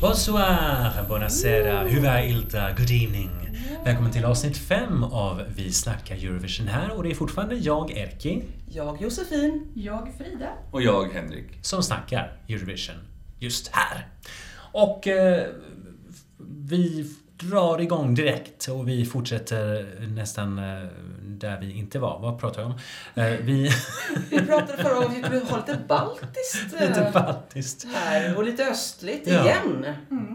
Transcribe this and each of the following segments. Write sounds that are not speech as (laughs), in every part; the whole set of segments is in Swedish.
Bonsoir, buonasera, hyvää ilta, good evening. Välkommen till avsnitt fem av Vi snackar Eurovision här och det är fortfarande jag, Erki, Jag Josefin. Jag Frida. Och jag, Henrik. som snackar Eurovision just här. Och eh, vi drar igång direkt och vi fortsätter nästan eh, där vi inte var. Vad pratar jag om? Eh, vi... (laughs) Vi pratade förra gången om att vi skulle ha lite baltiskt eh, lite baltiskt. här och lite östligt Ja. igen.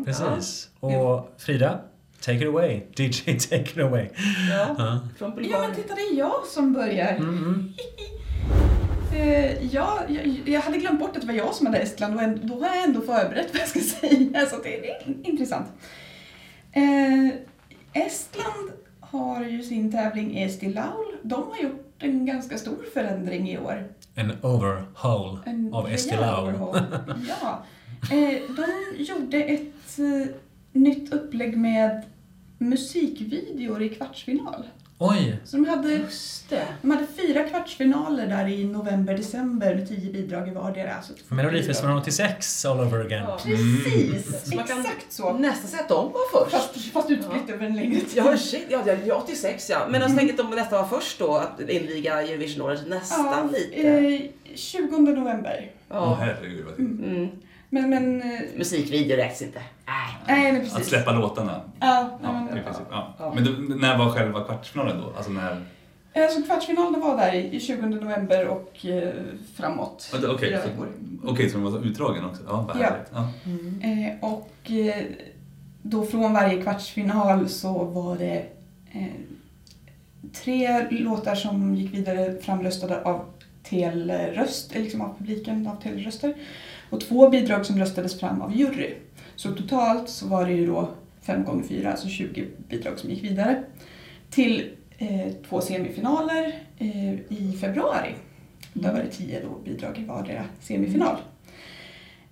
Precis. Och Frida, take it away. DJ, take it away. Ja. Ja. Från Ja men titta det är jag som börjar. Mm, mm. (laughs) Eh, ja, jag, jag hade glömt bort att det var jag som hade Estland och ändå, då har jag ändå förberett vad jag ska (laughs) säga. Så det är in- intressant. Eh, Estland har ju sin tävling Eesti Laul. De har gjort en ganska stor förändring i år. En overhaul En av Esti Laul. Ja. Eh, de gjorde ett eh, nytt upplägg med musikvideor i kvartsfinal. Oj! Så de hade, Just det. de hade fyra kvartsfinaler där i november-december med tio bidrag i vardera. Melodifestivalen 86 all over again. Ja. Precis! Så man kan Exakt så. nästan säga att de var först. Fast, fast utspritt över en längre tid. Ja, shit, ja, ja, ja, 86 ja. Men jag tänker att de nästan var först då att inviga Eurovision-året. Nästan lite. Eh, 20 november. Ja. herregud vad. Mm. Men, men... eh, Musikvideo räknas inte. Nej. Men Att precis. släppa låtarna. Ja, Ja, men, i princip. Ja. Ja. Men när var själva kvartsfinalen då? Alltså när... Alltså kvartsfinalen var där i 20 november och eh, framåt. Okej, okay, så, okej, så den var så utdragen också? Ja, vad Ja. Ja. Mm. Eh, och eh, då från varje kvartsfinal så var det eh, tre låtar som gick vidare framröstade av telröst, eller liksom av publiken, av telröster. Och två bidrag som röstades fram av jury. Så totalt så var det ju då fem gånger fyra, alltså 20 bidrag som gick vidare. Till eh, två semifinaler eh, i februari. Där var det tio då bidrag i vardera semifinal.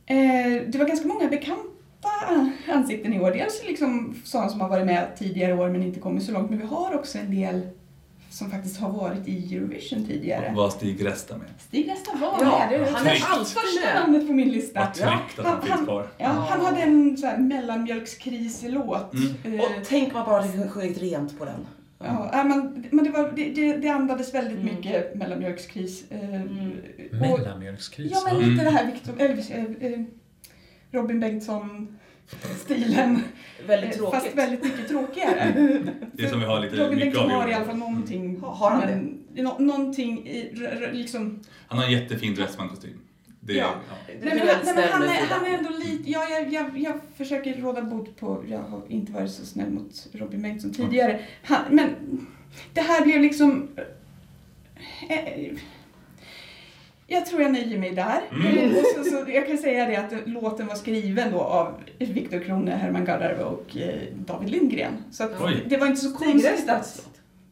Eh, det var ganska många bekanta ansikten i år. Dels liksom sådana som har varit med tidigare år men inte kommit så långt. Men vi har också en del som faktiskt har varit i Eurovision tidigare. Var Stig Resta med? Stig Resta var Ja, med. Han är alltid första namnet på min lista. Vad tryggt att han han- finns kvar. Ja, han hade en så här mellanmjölkskrislåt. Mm. Eh, Och tänk man bara sjungit rent på den. Ja, ja, men, men det, var, det, det, det andades väldigt Mm. mycket mellanmjölkskris. Eh, Mm. och, Mellanmjölkskris. ja, men lite det här Victor, eller, eh, eh, Bengtsson-stilen. Väldigt Eh, tråkigt. Fast väldigt mycket tråkigare. Det är som vi har lite Robin mycket av har i i alla fall någonting. Har han det? Nå, någonting i, liksom. Han har en jättefin Dressman-kostym. Det är, Ja. ja. Du Nej, är men, väldigt han, nej, men snäll han, med är, Frida. han är ändå lite, ja, jag, jag, jag försöker råda bot på, jag har inte varit så snäll mot Robin Bengtsson tidigare. Han, men det här blev liksom, eh, jag tror jag nöjer mig där. Mm. Så, så jag kan säga det att låten var skriven då av Viktor Krone, Herman Gardarv och eh, David Lindgren. Så det, det var inte så Stig konstigt att,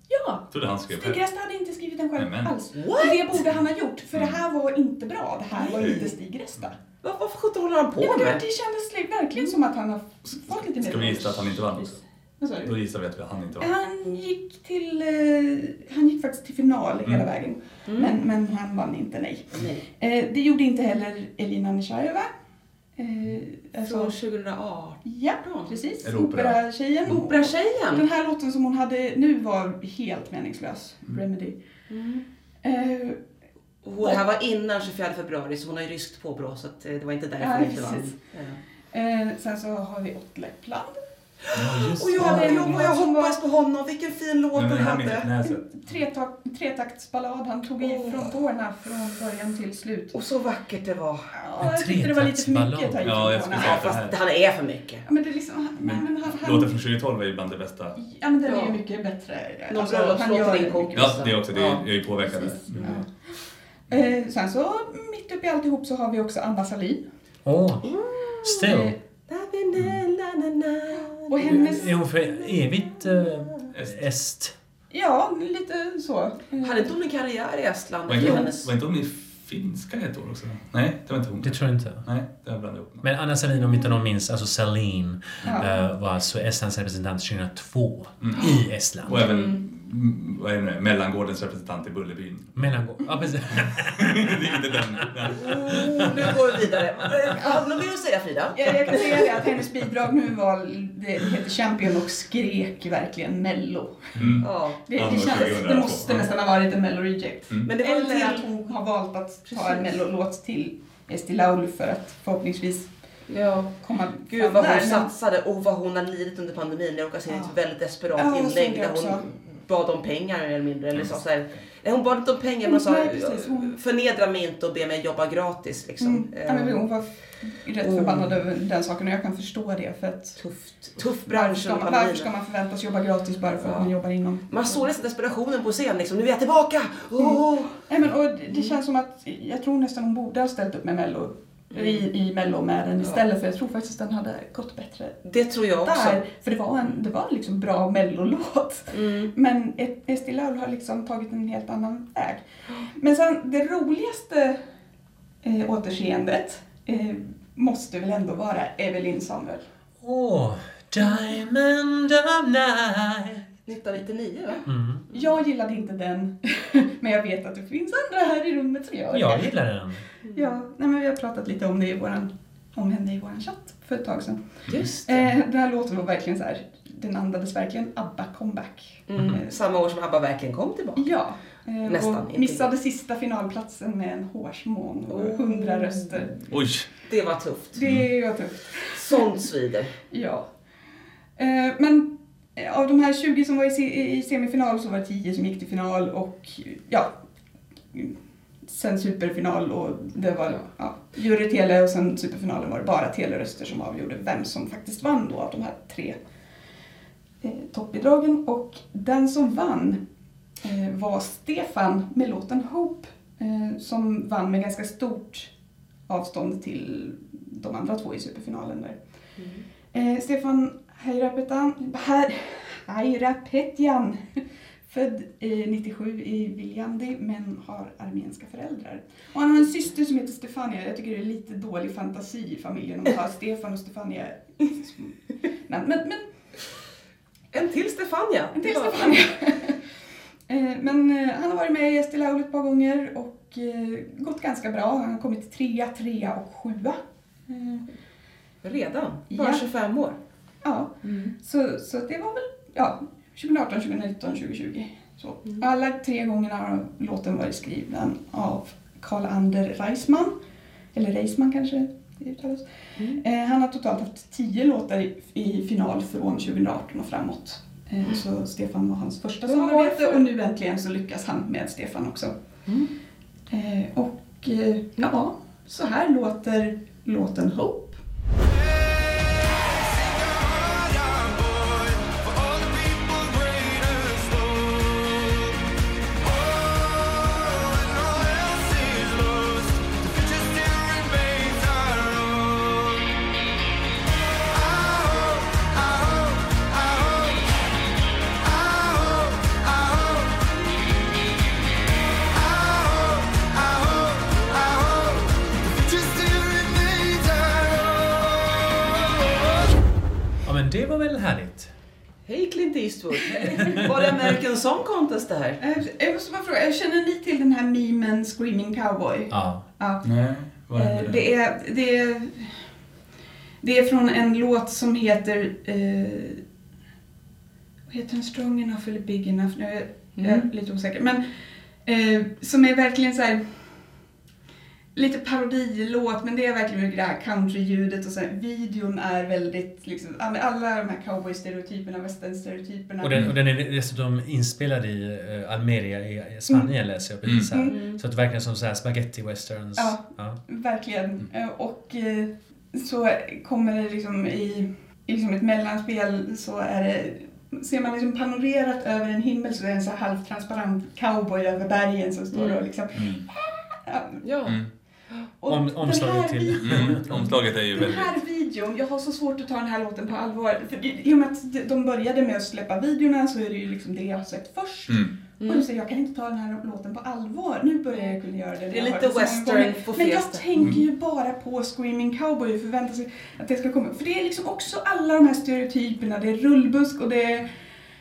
ja, Jag trodde han skrev Stig. Resta hade inte skrivit den själv alls. Det borde han ha gjort, för det Mm. här var inte bra. Det här var inte Stig Resta. Vad, sjutton håller han på Ja, men det, med? det kändes li- verkligen som att han har fått lite mer Ska vi gissa att han inte vann också? Då gissar vi att han inte vann. Han gick till, eh, han gick faktiskt till final hela Mm. vägen. Mm. Men, men han vann inte, nej. Nej. Eh, det gjorde inte heller Elina Nishaeva. Eh, alltså, Från 2018. ja, precis. Det opera? Operatjejen. Operatjejen. Den här låten som hon hade nu var helt meningslös. Remedy. Mm. Eh, Och det här var innan 24 februari så hon har ju ryskt påbrå så att, eh, det var inte därför Ja, hon inte vann. Ja. eh, sen så har vi Ott Leppland. Ja, Och jag, Ja, hade, det jag, var- jag hoppas på honom, vilken fin låt han det här hade. Tretaktsballad. Han tog i Åh. från tårna från början till slut. Och så vackert det var. Ja, jag tyckte det var lite för mycket att Ja, jag skulle säga- fast han är för mycket. Ja, men det är liksom, Men nej, men han, han, Låten från 2012 är ju bland det bästa. Ja, men den är Ja. ju mycket bättre. Någon Alltså, bröllopslåt han gör till din det kompis. mycket Ja, det är också. Det är, Ja. jag är ju påverkad. Mm. Ja. Eh, sen så, mitt uppe i alltihop så har vi också Anna Salin. Åh, still. Eh, och hennes, Är hon för evigt eh, Est. ja, lite så. Hade inte hon en karriär i Estland? Var inte, hon, hennes... var inte hon i finska ett år också? Nej, det var inte hon. Det tror jag inte. Nej, det har jag blandat ihop. Men Anna Salin, om inte någon minns, alltså Salin, Ja. eh, var alltså Estlands representant 2002 Mm. i Estland. Och även mm, vad är det? Mellangårdens representant i Bullerbyn. Mellangård. Ja, precis. (laughs) det är inte den. den. Oh, nu går vi vidare. Har du något mer att säga Frida? Jag, jag kan säga det att hennes bidrag nu var, det heter Champion och skrek verkligen mello. Mm. Ja. Det, det, 2002. det måste nästan ha varit en mello reject. Mm. Men det var Eller att hon har valt att ta en Precis. mellolåt till Esti Laulu för att förhoppningsvis Ja. komma Gud vad hon där. Satsade och vad hon har lidit under pandemin. Jag råkade se ett Ja. väldigt desperat Ja, inlägg det där hon. Bad om pengar eller mindre. Eller sa så här, nej, hon bad inte om pengar men hon sa Nej, precis, hon- förnedra mig inte och be mig jobba gratis. Liksom. Mm. Ja, men Eh, hon var rätt Oh. förbannad över den saken och jag kan förstå det för att Tufft. Tuff varför bransch ska, under man, varför ska man förväntas jobba gratis bara för att Ja. man jobbar inom... Man såg nästan desperationen på scen liksom. Nu är jag tillbaka! Oh. Nej, men, och det- det känns som att jag tror nästan hon borde ha ställt upp med Mello i, i den istället för jag tror faktiskt den hade gått bättre Det tror jag också. där. För det var en, det var en liksom bra Mello-låt. Mm. Men Esti Laul har liksom tagit en helt annan väg. Men sen det roligaste eh, återseendet eh, måste väl ändå vara Evelyn Samuel. Åh, Diamond of Night. 1999 va? Mm. Jag gillade inte den, (laughs) men jag vet att det finns andra här i rummet som gör Jag det. gillar den. Ja, nej, men vi har pratat lite om det i våran, om henne i våran chatt för ett tag sedan. Just det. Eh, den här låten var verkligen så här, den andades verkligen ABBA comeback. Mm. Samma år som ABBA verkligen kom tillbaka. Ja, eh, Nästan, och inte missade sista finalplatsen med en hårsmån och Oh. hundra röster. Oj! Det var tufft. Det var tufft. Sånt svider. Ja. Eh, men eh, av de här 20 som var i, se- i semifinal så var det 10 som gick till final och ja, sen superfinal och det var ja, jury tele och sen superfinalen var det bara teleröster som avgjorde vem som faktiskt vann då av de här tre eh, toppbidragen. Och den som vann eh, var Stefan med låten Hope eh, som vann med ganska stort avstånd till de andra två i superfinalen där. Eh, Stefan Har- Hairapetyan, född eh, 97 i Viljandi men har armeniska föräldrar. Och han har en syster som heter Stefania. Jag tycker det är lite dålig fantasi i familjen om ha (laughs) Stefan och Stefania. Men, men En till Stefania. en till. Stefania. (laughs) Eh, Men eh, han har varit med i Esti Laul ett par gånger och eh, gått ganska bra. Han har kommit trea, trea och sjua. Redan? Bara Ja. 25 år? Ja, så, så det var väl ja, 2018, 2019, 2020. Så. Alla tre gångerna har låten varit skriven av Karl-Ander Reisman. Eller Reisman kanske det uttalas. Eh, han har totalt haft tio låtar i, i final från 2018 och framåt. Eh, så Stefan var hans första samarbete och nu äntligen så lyckas han med Stefan också. Mm. Eh, och eh, ja, så här låter låten Hope. Det Song Contest det här? Eh, Jag måste bara fråga, känner ni till den här memen Screaming Cowboy? Ja. Ja. Nej, vad Eh, hände Det är, det, är, det är från en låt som heter... Eh, vad heter den? Strong enough eller big enough? Nu är jag, jag är Mm. lite osäker. Men eh, som är verkligen så här lite parodilåt, men det är verkligen det här countryljudet och så här, videon är väldigt liksom, alla de här cowboy-stereotyperna, western-stereotyperna. Och den, och den är dessutom inspelad i eh, Almeria i Spanien läser jag precis här. Mm. Så att det verkligen som så här spaghetti westerns. Ja. Ja. Verkligen. Eh, Och eh, så kommer det liksom i, i liksom ett mellanspel så är det ser man liksom panorerat över en himmel så är det en så halvtransparent cowboy över bergen som står och liksom... Mm. Ja, Ja. Mm. Och Om, den omslaget här till... Mm. Omslaget är ju Den väldigt... här videon, jag har så svårt att ta den här låten på allvar. För i och med att de började med att släppa videorna så är det ju liksom det jag har sett först. Mm. Och då säger jag, kan inte ta den här låten på allvar. Nu börjar jag kunna göra det. Det är lite western på Men jag tänker ju bara på Screaming Cowboy och förväntar sig att det ska komma. För det är liksom också alla de här stereotyperna. Det är rullbusk och det är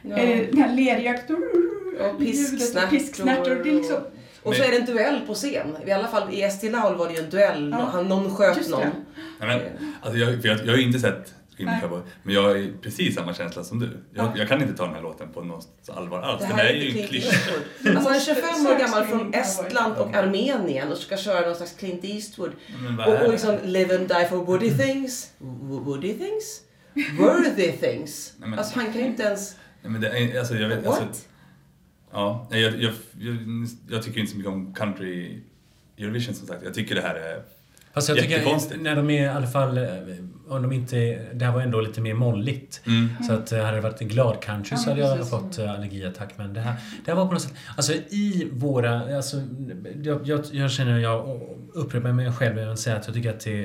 Ja. Eh, den här lerjakt... Och pisksnärtor. Pisksnärtor. Det är liksom... Och så är det en duell på scen. I alla fall i Estilaul var det ju en duell. Ja. Han, någon sköt Just någon. det. Nej, men, alltså jag, jag, jag har ju inte sett. Cowboy, men jag har precis samma känsla som du. Jag, Ja. jag kan inte ta den här låten på något allvar alls. Det Den här är är ju en klyscha. Alltså är 25 år gammal från. Estland och Armenien och ska köra någon slags Clint Eastwood. Men Och, och det? liksom live and die for woody things. Woody things? Worthy things. Nej, men- Alltså han kan ju inte ens... Nej, men det är, alltså, jag vet, alltså, What? Ja, jag, jag, jag, jag tycker inte så mycket om country Eurovision som sagt. Jag tycker det här är... Fast jag tycker Jättekonstigt. när de är i alla fall, eh, om de inte, det här var ändå lite mer molligt. Mm. Så att eh, hade det varit glad country Ja, så hade jag precis. fått eh, allergiattack. Men det här, det här var på något sätt, alltså i våra, alltså, jag, jag, jag känner, jag upprepar mig själv när jag säger att jag tycker att det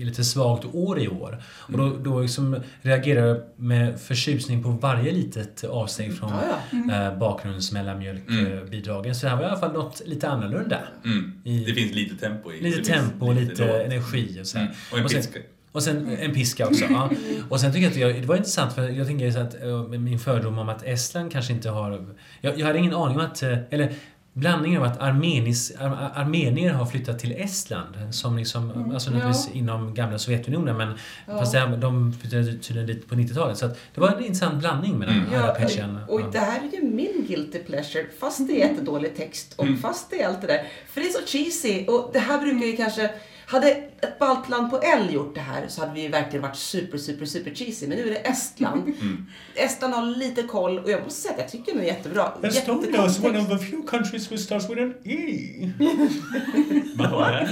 är lite svagt år i år. Och då, då liksom reagerar jag med förtjusning på varje litet avsteg från Ja, ja. eh, bakgrundsmellanmjölkbidragen. Så det här var i alla fall något lite annorlunda. Mm. I- Det finns lite tempo i Lite tempo och lite låt. energi och så här. Mm. Och en Och sen- piska. Och sen en piska också. Ja. Och sen tycker jag att jag, det var intressant för jag tänker så att eh, min fördom om att Estland kanske inte har... Jag, jag hade ingen aning om att... eh, Eller blandningen av att armenis, ar, armenier har flyttat till Estland. Som liksom, alltså naturligtvis inom gamla Sovjetunionen men Ja. fast det, här- de flyttade tydligen dit på 90-talet. Så att det var en intressant blandning mellan Mm. alla Ja, och Ja. det här är ju min guilty pleasure, fast det är jättedålig text och Mm. fast det är allt det där. För det är så cheesy och det här brukar ju kanske... Hade ett baltland på L gjort det här så hade vi verkligen varit super, super, super cheesy. Men nu är det Estland. (laughs) Mm. Estland har lite koll och jag måste säga att jag tycker den är jättebra. Estonia is one of the few countries which starts with an E. (laughs) Vad var det?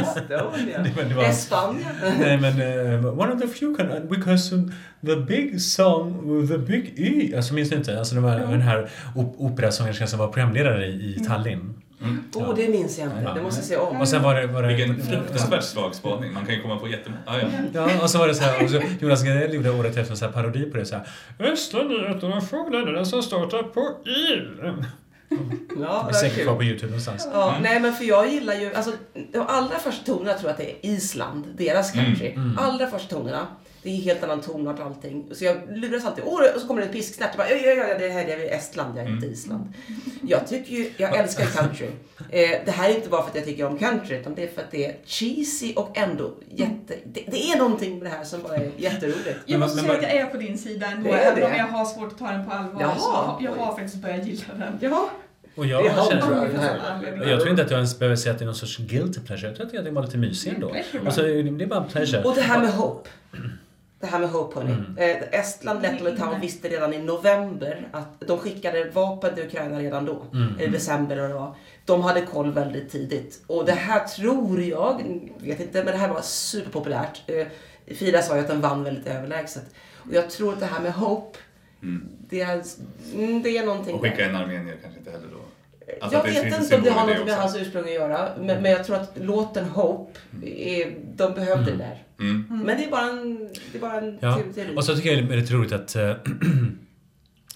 Estonia. Espanja. Nej men uh, one of the few can, because the big song with the big E. Alltså minns du inte? Alltså det var den här op operasångerskan som var programledare i, i Tallinn. Mm. Åh, oh, det minns jag inte. Ja. Det måste jag se om. Och sen var det... Var det Vilken fruktansvärt svag spaning. Man kan ju komma på jättemånga. Ah, ja. Ja, och så var det så här, och så Jonas Gardell gjorde året efter en så här parodi på det så här. Estland är ett av de få länderna som startar på E. Ja, Det är säkert kvar på Youtube någonstans. Ja, nej men för jag gillar ju, alltså de allra första tonerna tror jag att det är Island, deras country. mm. Allra första tonerna. Det är helt annan tonart och allting. Så jag luras alltid, åh, och så kommer det en pisksnärt. Jag bara, ja, ja, ja, det här är Estland, jag är inte Island. Jag tycker ju, jag älskar country. Eh, det här är inte bara för att jag tycker om country, utan det är för att det är cheesy och ändå jätte... Det, det är någonting med det här som bara är jätteroligt. Jag måste Men- säga men- att jag är på din sida ändå, även om jag har svårt att ta den på allvar. Jaha. Så jag har faktiskt börjat gilla den. Ja, Och jag känner... Olika Jag tror inte att jag ens behöver säga att det är någon sorts guilty pleasure. Jag tror att det var lite mysig ändå. Och så, det är bara pleasure. och det här med Hope. Det här med Hope hörni. Mm. Eh, Estland, Lettland och Litauen visste redan i november att de skickade vapen till Ukraina redan då. Mm. Eller december eller vad. De hade koll väldigt tidigt. Och det här tror jag, vet inte, men det här var superpopulärt. Eh, Frida sa ju att den vann väldigt överlägset. Och jag tror att det här med Hope, Mm. det är, mm, det är någonting Och skicka en armenier kanske inte heller då. Alltså jag vet inte om det har något med hans ursprung att göra, men, men jag tror att låten Hope, är, de behövde det där. Mm. Men det är bara en, det är bara en Ja. teori-. Och så tycker jag det är väldigt roligt att eh, (clears throat)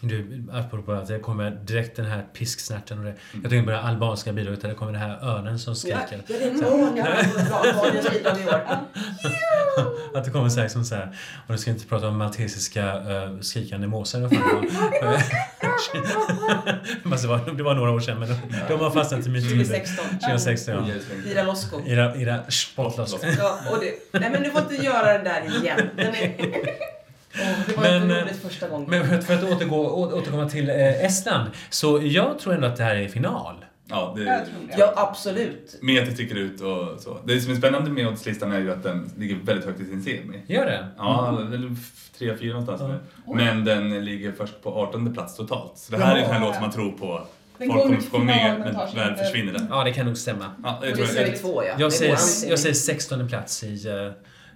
du, apropå att det kommer direkt den här pisksnärten och det. Jag tänker på det albanska bidraget där det kommer den här örnen som skriker. ja, det är bra Albaniens bidrag i år. (laughs) Att det kommer så här, som så här, och nu ska jag inte prata om maltesiska uh, skrikande måsar. det (laughs) var. (laughs) Fast det, var, det var några år sedan men de, de har fastnat i mitt huvud. 2016. 2016 ja. Ira Losko. Era, era spottloss. Ja, och det, nej men du får inte göra den där igen. Den är, det var Men, inte eh, roligt första gången. Men för att, för att återgå, å, återkomma till eh, Estland. Så jag tror ändå att det här är final. Ja, det, Jag tror det. Ja, absolut. med att det sticker ut och så. Det som är spännande med oddslistan är ju att den ligger väldigt högt i sin semi. Gör det? Ja, eller f- tre, fyra någonstans Ja. nu. Men den ligger först på 18 plats totalt. Så det här är en här Ja. låt som man tror på. Den Folk kommer kommer med, men väl försvinner den. Ja, det kan nog stämma. Ja, det Och tror det jag. säger två ja. Jag säger, jag säger 16 plats i eh,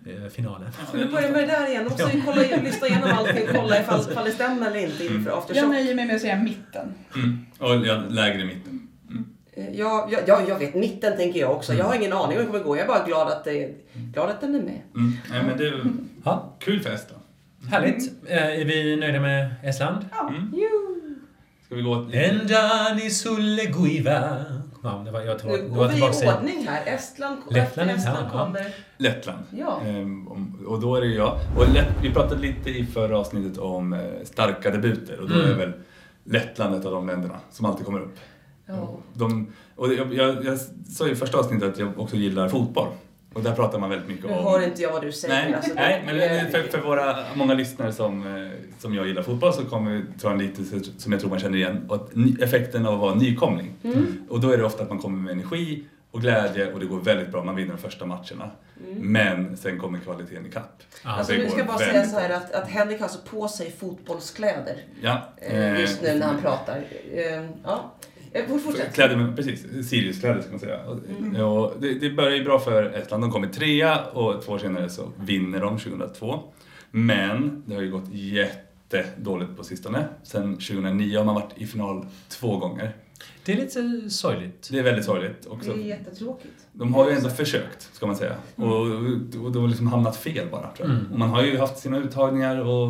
eh, finalen. Ska vi börja med det där igen? Måste vi kolla, lyssna igenom allting och kolla ifall, ifall det stämmer eller inte inför Jag aftershock. nöjer mig med att säga mitten. Mm. Och ja, lägre i mitten. Eh, Ja, ja, ja, jag vet. Mitten tänker jag också. Jag har ingen aning om hur det kommer gå. Jag är bara glad att, det, glad att den är med. Mm. Nej, men det är (laughs) Ja, kul fest då. härligt. Eh, är vi nöjda med Estland? Mm. Ska vi gå lite... Enda ni sulle guiva Ja, det var, jag tror, Nu går vi i ordning här. Estland, Lettland är Estland här, ja. kommer... Lettland. Ja. Ehm, och då är det jag. Och Lett, vi pratade lite i förra avsnittet om eh, starka debuter och då är Mm. väl Lettland ett av de länderna som alltid kommer upp. Ja. De, och jag, jag, jag sa i första avsnittet att jag också gillar fotboll. Och där pratar man väldigt mycket Nu om... hör inte jag vad du säger. Nej, alltså, nej men för, för våra många lyssnare som, eh, som jag gillar fotboll så kommer vi ta en liknelse som jag tror man känner igen. Och att ny- effekten av att vara nykomling. Mm. Och då är det ofta att man kommer med energi och glädje och det går väldigt bra. Man vinner de första matcherna. Mm. Men sen kommer kvaliteten ikapp. Alltså, det nu ska jag bara säga så här att, att Henrik har alltså på sig fotbollskläder Ja. eh, just nu eh, när han pratar. Eh, Ja, fortsätt. Kläder, med- precis. Siriuskläder ska man säga. Och, Mm. och det, det börjar ju bra för Estland. De kommer trea och två år senare så vinner de 2002. Men det har ju gått jättedåligt på sistone. Sen 2009 har man varit i final två gånger. Det är lite sorgligt. Det är väldigt sorgligt Det också. är jättetråkigt. De har ju ändå försökt, ska man säga. Och, och de har liksom hamnat fel bara, tror jag. Mm. Och man har ju haft sina uttagningar och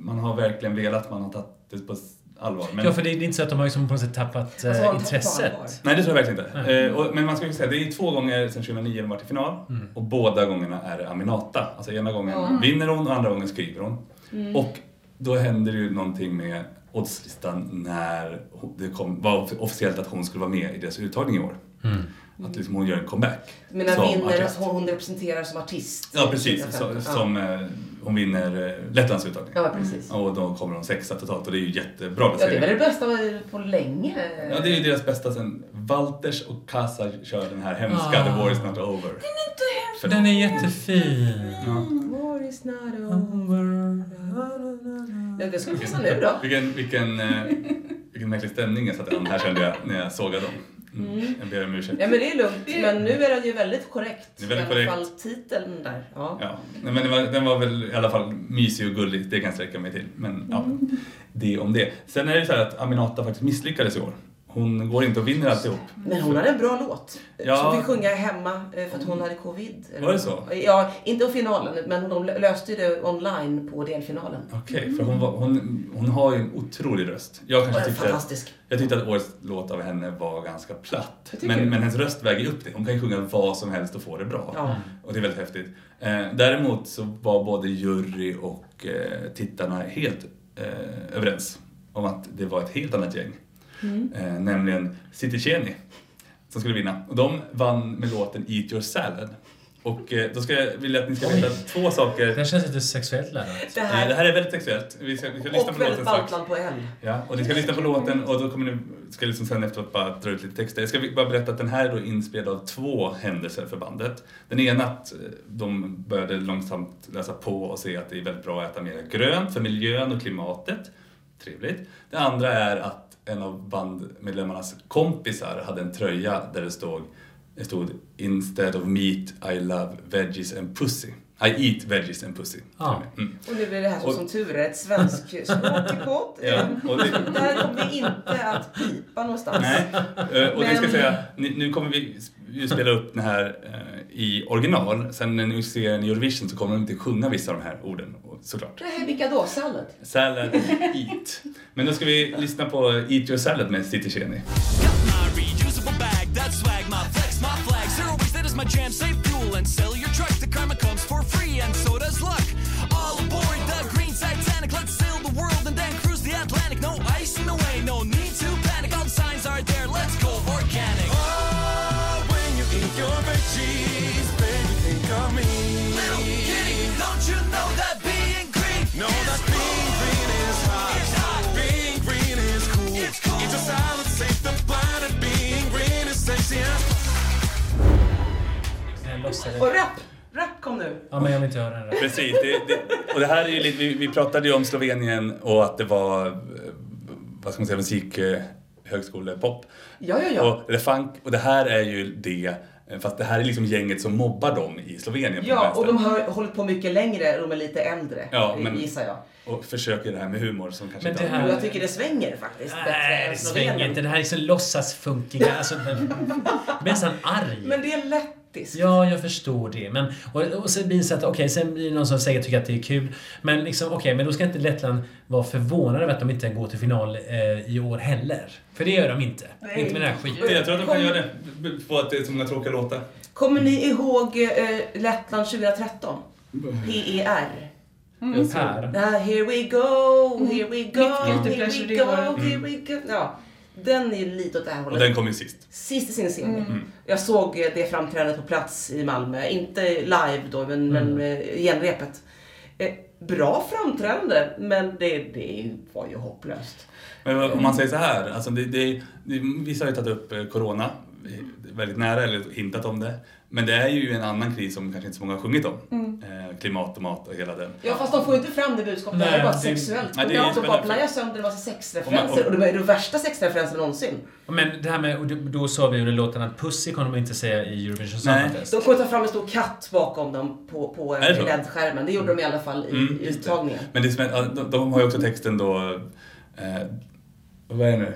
man har verkligen velat, man har tagit det på allvar. Men... Ja, för det är inte så att de har liksom på något sätt tappat Alltså, eh, intresset. Nej, det tror jag verkligen inte. Nej. Eh, och, men man ska ju säga, det är två gånger sedan 2009 de varit i final Mm. och båda gångerna är det Aminata. Alltså ena gången Ja. vinner hon och andra gången skriver hon. Mm. Och då händer ju någonting med oddslistan när det kom, var officiellt att hon skulle vara med i deras uttagning i år. Mm. Att liksom hon gör en comeback. Men när som vinner, artist. hon representerar som artist. Ja, precis. Så, 2015. som eh, hon vinner eh, Lettlands uttagning. Ja, precis. Och då kommer hon sexa totalt och det är ju jättebra Ja, det är placering. väl det bästa på länge. Ja, det är ju deras bästa sen Walters och Kasa kör den här hemska Ah. The War is not over. För Den är jättefin. Ja. War is not over. Ja, det ska vi testa nu då. Vilken, vilken, eh, vilken märklig stämning jag satte an här kände jag när jag sågade dem. Mm. Jag ber om ursäkt. Ja, men det är lugnt. Men nu är den ju väldigt korrekt. Det är väldigt I alla korrekt. fall titeln där. Ja. Ja, men den var, den var väl i alla fall mysig och gullig, det kan jag sträcka mig till. Men ja, det om det. Sen är det så här att Aminata faktiskt misslyckades i år. Hon går inte och vinner alltihop. Men hon hade en bra låt. Ja. Som vi sjunga hemma eh, för att hon hade covid. Var det så? Ja, inte på finalen, men de löste det online på delfinalen. Okej, för hon, var, hon, hon har ju en otrolig röst. Jag kanske tyckte fantastisk. jag tyckte att årets låt av henne var ganska platt. Men, men hennes röst väger upp det. Hon kan ju sjunga vad som helst och få det bra. Ja. Och det är väldigt häftigt. Eh, däremot så var både jury och eh, tittarna helt överens om att det var ett helt annat gäng. Mm. Eh, nämligen City Cheni som skulle vinna. Och de vann med låten Eat Your Salad. Och eh, då ska jag vilja att ni ska veta två saker. Den känns lite sexuellt laddat. Det Eh, här, det här är väldigt sexuellt. Vi ska, vi ska lyssna och på låten väldigt strax. Baltland på L. Ja, och ni ska lyssna på låten och då kommer ni, ska liksom sen efteråt bara dra ut lite texter. Jag ska bara berätta att den här är då inspelad av två händelser för bandet. Den ena att eh, de började långsamt läsa på och se att det är väldigt bra att äta mer grönt för miljön och klimatet. Trevligt. Det andra är att en av bandmedlemmarnas kompisar hade en tröja där det stod, det stod Instead of meat I love veggies and pussy. I eat veggies and pussy. Ja. Mm. Och nu är det här som, Och- som tur är ett svenskspråkig (laughs) podd. Ja, och det, här kommer vi inte att pipa någonstans. Nej, eh, och det ska Men- säga, nu kommer vi ju spela upp den här eh, i original. Sen när ni ser den i Eurovision så kommer de inte sjunga vissa av de här orden, såklart. Det här, vilka då? Sallad? Salad, eat. Men då ska vi lyssna på Eat Your Salad med City Cheni. Got my jam. Save fuel and sell your truck. The karma comes for and so does luck. All aboard the green Titanic. Let's sail the world and then cruise the Atlantic. No ice in the way, no need to panic. All the signs are there. Let's go organic. Oh, when you eat your veggies, baby, think of me. Little kitty, don't you know that being green? Know that being green is hot. It's hot. Being green is cool. It's cool. Eat your salad, save the planet. Being green is sexy and Den. Och rap! Rap kom nu. Ja, men jag vill inte höra den. där. Precis, det, det, och det här är ju lite, vi, vi pratade ju om Slovenien och att det var, eh, vad ska man säga, musik, eh, högskolepop. Ja, ja, ja. Och, eller funk, och det här är ju det, eh, fast det här är liksom gänget som mobbar dem i Slovenien. på Ja, och de har hållit på mycket längre, de är lite äldre, Ja, men- gissar jag. Och försöker det här med humor som kanske Men inte det här- Och jag tycker det svänger faktiskt Nej, det svänger inte. Det här är så låtsasfunkiga. Alltså, (laughs) men- jag blir nästan arg. Men det är lätt, faktiskt. Ja, jag förstår det. Men, och, och sen blir det så att, okej, sen blir det någon som säger tycker att det är kul. Men liksom, okej, men då ska inte Lettland vara förvånade över att de inte går till final eh, i år heller. För det gör de inte. Nej. Inte med den här skiten. Jag tror att de kan göra det på att det är så många tråkiga låtar. Kommer ni ihåg eh, Lettland 2013? PER. Just här. Ah, here we go, here we go, Mitt guilty here pleasure we go, here we go. Ja, den är lite åt det här Och hållet. den kom ju sist. Sist i sin semi. Jag såg det framträdandet på plats i Malmö. Inte live då, men, men eh, genrepet. Eh, bra framträdande, men det, det var ju hopplöst. Men om man säger så här, alltså det, det, det, vissa har ju tagit upp eh, corona väldigt nära eller hintat om det. Men det är ju en annan kris som kanske inte så många har sjungit om. Eh, klimat och mat och hela den. Ja, fast de får ju inte fram det budskapet. det Nej, är bara det- sexuellt. Nej, det är de bara plajar sönder en massa sexreferenser. Om man- Och det var ju de värsta sexreferenserna någonsin. Men det här med, och då- då sa vi under låten att Pussy kommer de inte säga i Eurovision Song Nej. Contest. De kommer ta fram en stor katt bakom dem på, på Är det? LED-skärmen. Det gjorde de i alla fall i Mm, det. uttagningen. Men det som är, de, de har ju också texten då, eh, vad är det nu?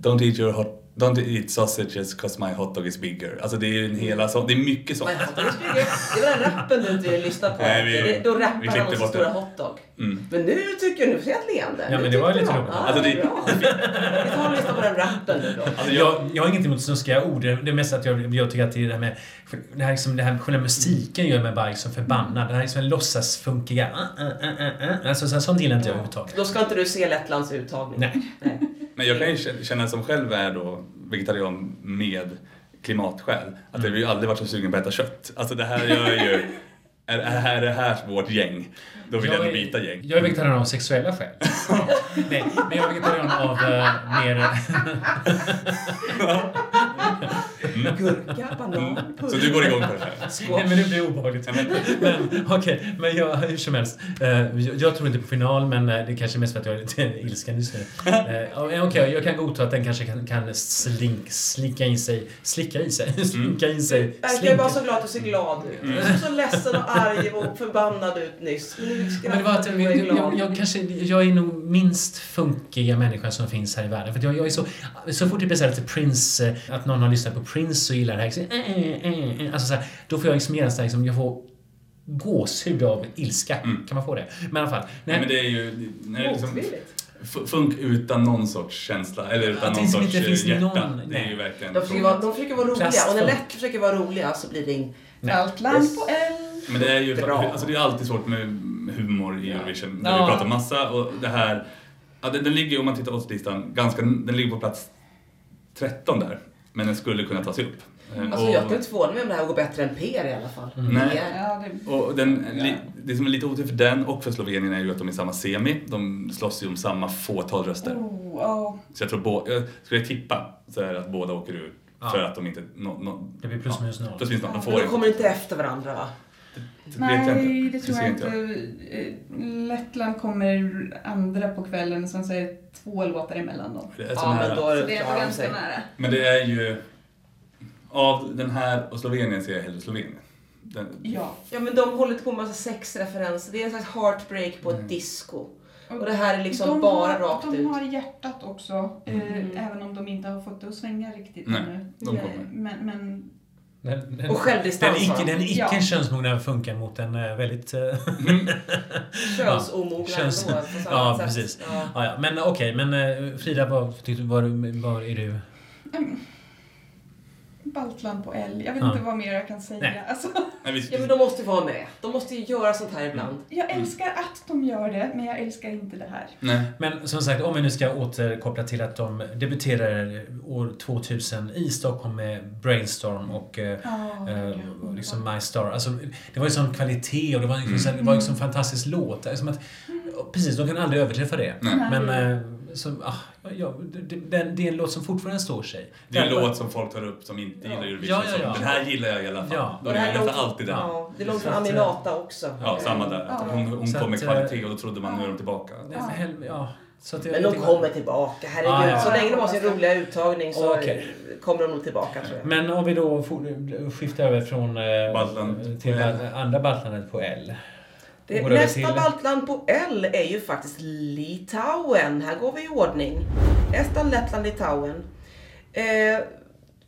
Don't eat your hot Don't eat sausages cause my hot dog is bigger. Alltså det är ju en hela sån, det är mycket sånt. Men hotdog is bigger. Det var den rappen du inte ville lyssna på. Nej, vi- Det- då vi rappar han om sin bort stora den. hotdog. Mm. Men nu tycker jag, nu ser jag ett leende. Ja, Nu men det var lite roligt. Ja, Alltså, det- bra. Vi tar och lyssnar på den rappen nu då. Alltså jag, Jag, jag har inget emot snuskiga ord. Det det är mest att jag, jag tycker att det är det här med... Det här, liksom, det här själva musiken gör mig bara liksom förbannad. Det här liksom låtsasfunkiga... Uh, uh, uh, uh. Alltså, så, sånt gillar inte jag överhuvudtaget. Då ska inte du se Lettlands uttagning. Nej. Nej. Men jag kan ju känna- som själv är då vegetarian med klimatskäl, att jag vill ju aldrig varit så sugen på att äta kött. Alltså det här gör ju, är, är det här vårt gäng, då vill jag, Jag byta gäng. Jag är vegetarian av sexuella skäl. (laughs) Nej, men jag är vegetarian av uh, mer... (laughs) Gurka, banan, Så du går igång på det här? Nej, men det blir obehagligt. Men okej, men jag, hur som helst. eh, jag, jag tror inte på final, men eh, det kanske är mest för att jag är lite (laughs) ilsken just nu. (laughs) Uh, okej, jag kan godta att den kanske kan, kan slink, slicka in sig... Slicka i sig? (laughs) Slinka in sig? Verkar ju bara så glad att du ser glad ut. Du såg så ledsen och arg och förbannad ut nyss. Men nu Men det var att jag, jag, jag, jag, kanske, jag är nog minst funkiga människa som finns här i världen. För jag, jag är så, så fort det blir lite Prince, eh, att någon har lyssnat på Prince och gillar det här. Så, eh, eh, eh, alltså så här, då får jag liksom genast så här, liksom, jag får gåshud av ilska. Kan man få det? Men i alla fall. Nej, men det är ju är liksom funk utan någon sorts känsla, eller utan Att någon sorts inte finns hjärta. någon- det är nej. ju verkligen De försöker vara, de försöker vara roliga. Och när. Lätt försöker vara roliga så blir det ing... Nej. Allt land på L. Men det är ju Bra. alltså det är alltid svårt med humor i Eurovision. Där Ja. vi pratar massa och det här, ja, den, den ligger ju om man tittar på listan ganska, den ligger på plats 13 där. Men den skulle kunna tas upp. Eh, Alltså och, jag kan inte förvåna mig om det här går bättre än PR i alla fall. Nej. PR. Ja, det, och den, li, det som är lite otur för den och för Slovenien är ju att de är i samma semi. De slåss ju om samma fåtal röster. oh, ja. Så jag tror jag skulle jag tippa så är det att båda åker ur Ja. för att de inte... No, no, Det blir plus minus noll. plus minus noll. De får kommer inte efter varandra va? Det vet jag Nej, det tror jag inte. Eh, Lettland kommer andra på kvällen, sen så är det två låtar emellan dem. Det är så Ja, nära. men då är Så det det är de ganska sig. nära. Men det är ju... Av den här och Slovenien ser jag hellre Slovenien. Den, Ja. Ja men de håller på med massa sexreferenser. Det är en slags heartbreak på ett disco. Och det här är liksom de bara har, rakt de ut. har hjärtat också, eh, Mm. även om de inte har fått det att svänga riktigt Nej, ännu. de Eh, kommer. Men, men Den, den, Och självdistans den icke, de. den icke Ja. könsmogna funkar mot en eh, väldigt... eh, (laughs) Könsomogna Köns- ändå på samma (laughs) Ja, sätt. precis. Ja. ja, ja. Men okej, men eh, Frida, vad, var, var är du? mm, Baltland på L. Jag vet Ja. inte vad mer jag kan säga. Nej. Alltså, Nej, vi, ja men de måste ju vara med. De måste ju göra sånt här ibland. jag älskar att de gör det, men jag älskar inte det här. nej. Men som sagt, om vi nu ska återkoppla till att de debuterar år 2000 i Stockholm med Brainstorm och eh, Ja, eh, och liksom My Star. Alltså, det var ju sån kvalitet och det var ju liksom, det var ju sån fantastisk låt. Liksom att, precis, de kan aldrig överträffa det. Nej. Men eh, så, ah, ja, det, det, det är en låt som fortfarande står sig. Det är en låt som folk tar upp som inte gillar Eurovision. Ja, ja, ja. som, Den här gillar jag i alla fall. Ja. Då är här jag alltid den. Ja, det Så att, Aminata också. Ja, samma där. Ja. Hon, hon kom med att, kvalitet och då trodde man nu är de tillbaka. Ja, så att jag, Men de kommer tillbaka, herregud. Ah, ja. Så länge de har sin roliga uttagning så Okej. kommer de nog tillbaka tror jag. Men om vi då får skifta över från eh, Baltland till andra Baltlandet på L. nästa baltland på L är ju faktiskt Litauen. Här går vi i ordning. Estland, Lettland, Litauen. Eh,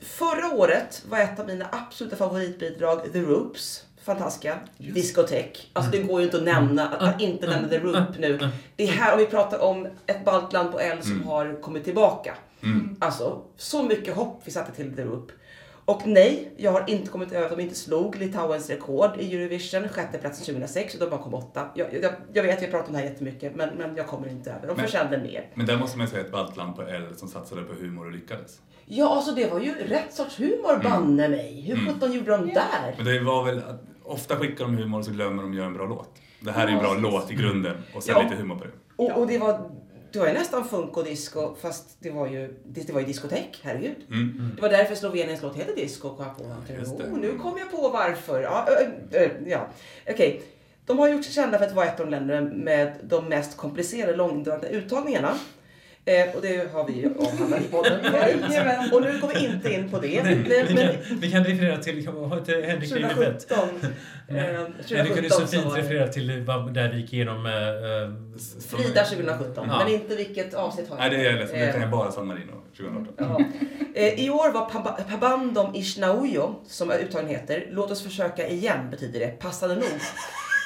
Förra året var ett av mina absoluta favoritbidrag The Roops. Fantastiska. Diskotek. Alltså det går ju inte att nämna, att inte nämna The Roop nu. Det är här, om vi pratar om ett baltland på L som har kommit tillbaka. Alltså, så mycket hopp vi satte till The Roop. Och nej, jag har inte kommit över att de inte slog Litauens rekord i Eurovision, sjätte platsen 2006, och de bara kom åtta. Jag, jag, jag vet, vi har pratat om det här jättemycket, men, men jag kommer inte över. De Men- förtjänade mer. Men där måste man ju säga ett baltland på L som satsade på humor och lyckades. Ja, alltså det var ju rätt sorts humor, banne mig. Hur sjutton gjorde de där? Men det var väl att ofta skickar de humor och så glömmer de att göra en bra låt. Det här är en bra låt i grunden och sen Ja. lite humor på det. Och, och det var, det var ju nästan funk och disco, fast det var ju, det, det var ju diskotek, herregud. Mm. Det var därför Sloveniens låt heter disco, kom jag på. Det. Oh, nu kom jag på varför. Ja, ö, ö, ja. okej. De har gjort sig kända för att vara ett av de länder med de mest komplicerade långdragna uttagningarna. Eh, och det har vi avhandlat i podden (laughs) Jajamän. Och nu går vi inte in på det. Nej, Men, vi, men, kan, vi kan referera till, inte Henrik Lillebett? 2017. Nej, eh, Nej, du kunde så 2017 fint referera till där vi gick igenom... eh, eh, Frida 2017, Ja. men inte vilket avsnitt har Nej, det är jag ledsen. Det kan Eh, jag bara San Marino 2018. Ja. Eh, I år var Pab- Pabandom Ishnaujo, som uttagningen heter, låt oss försöka igen betyder det, passande nog.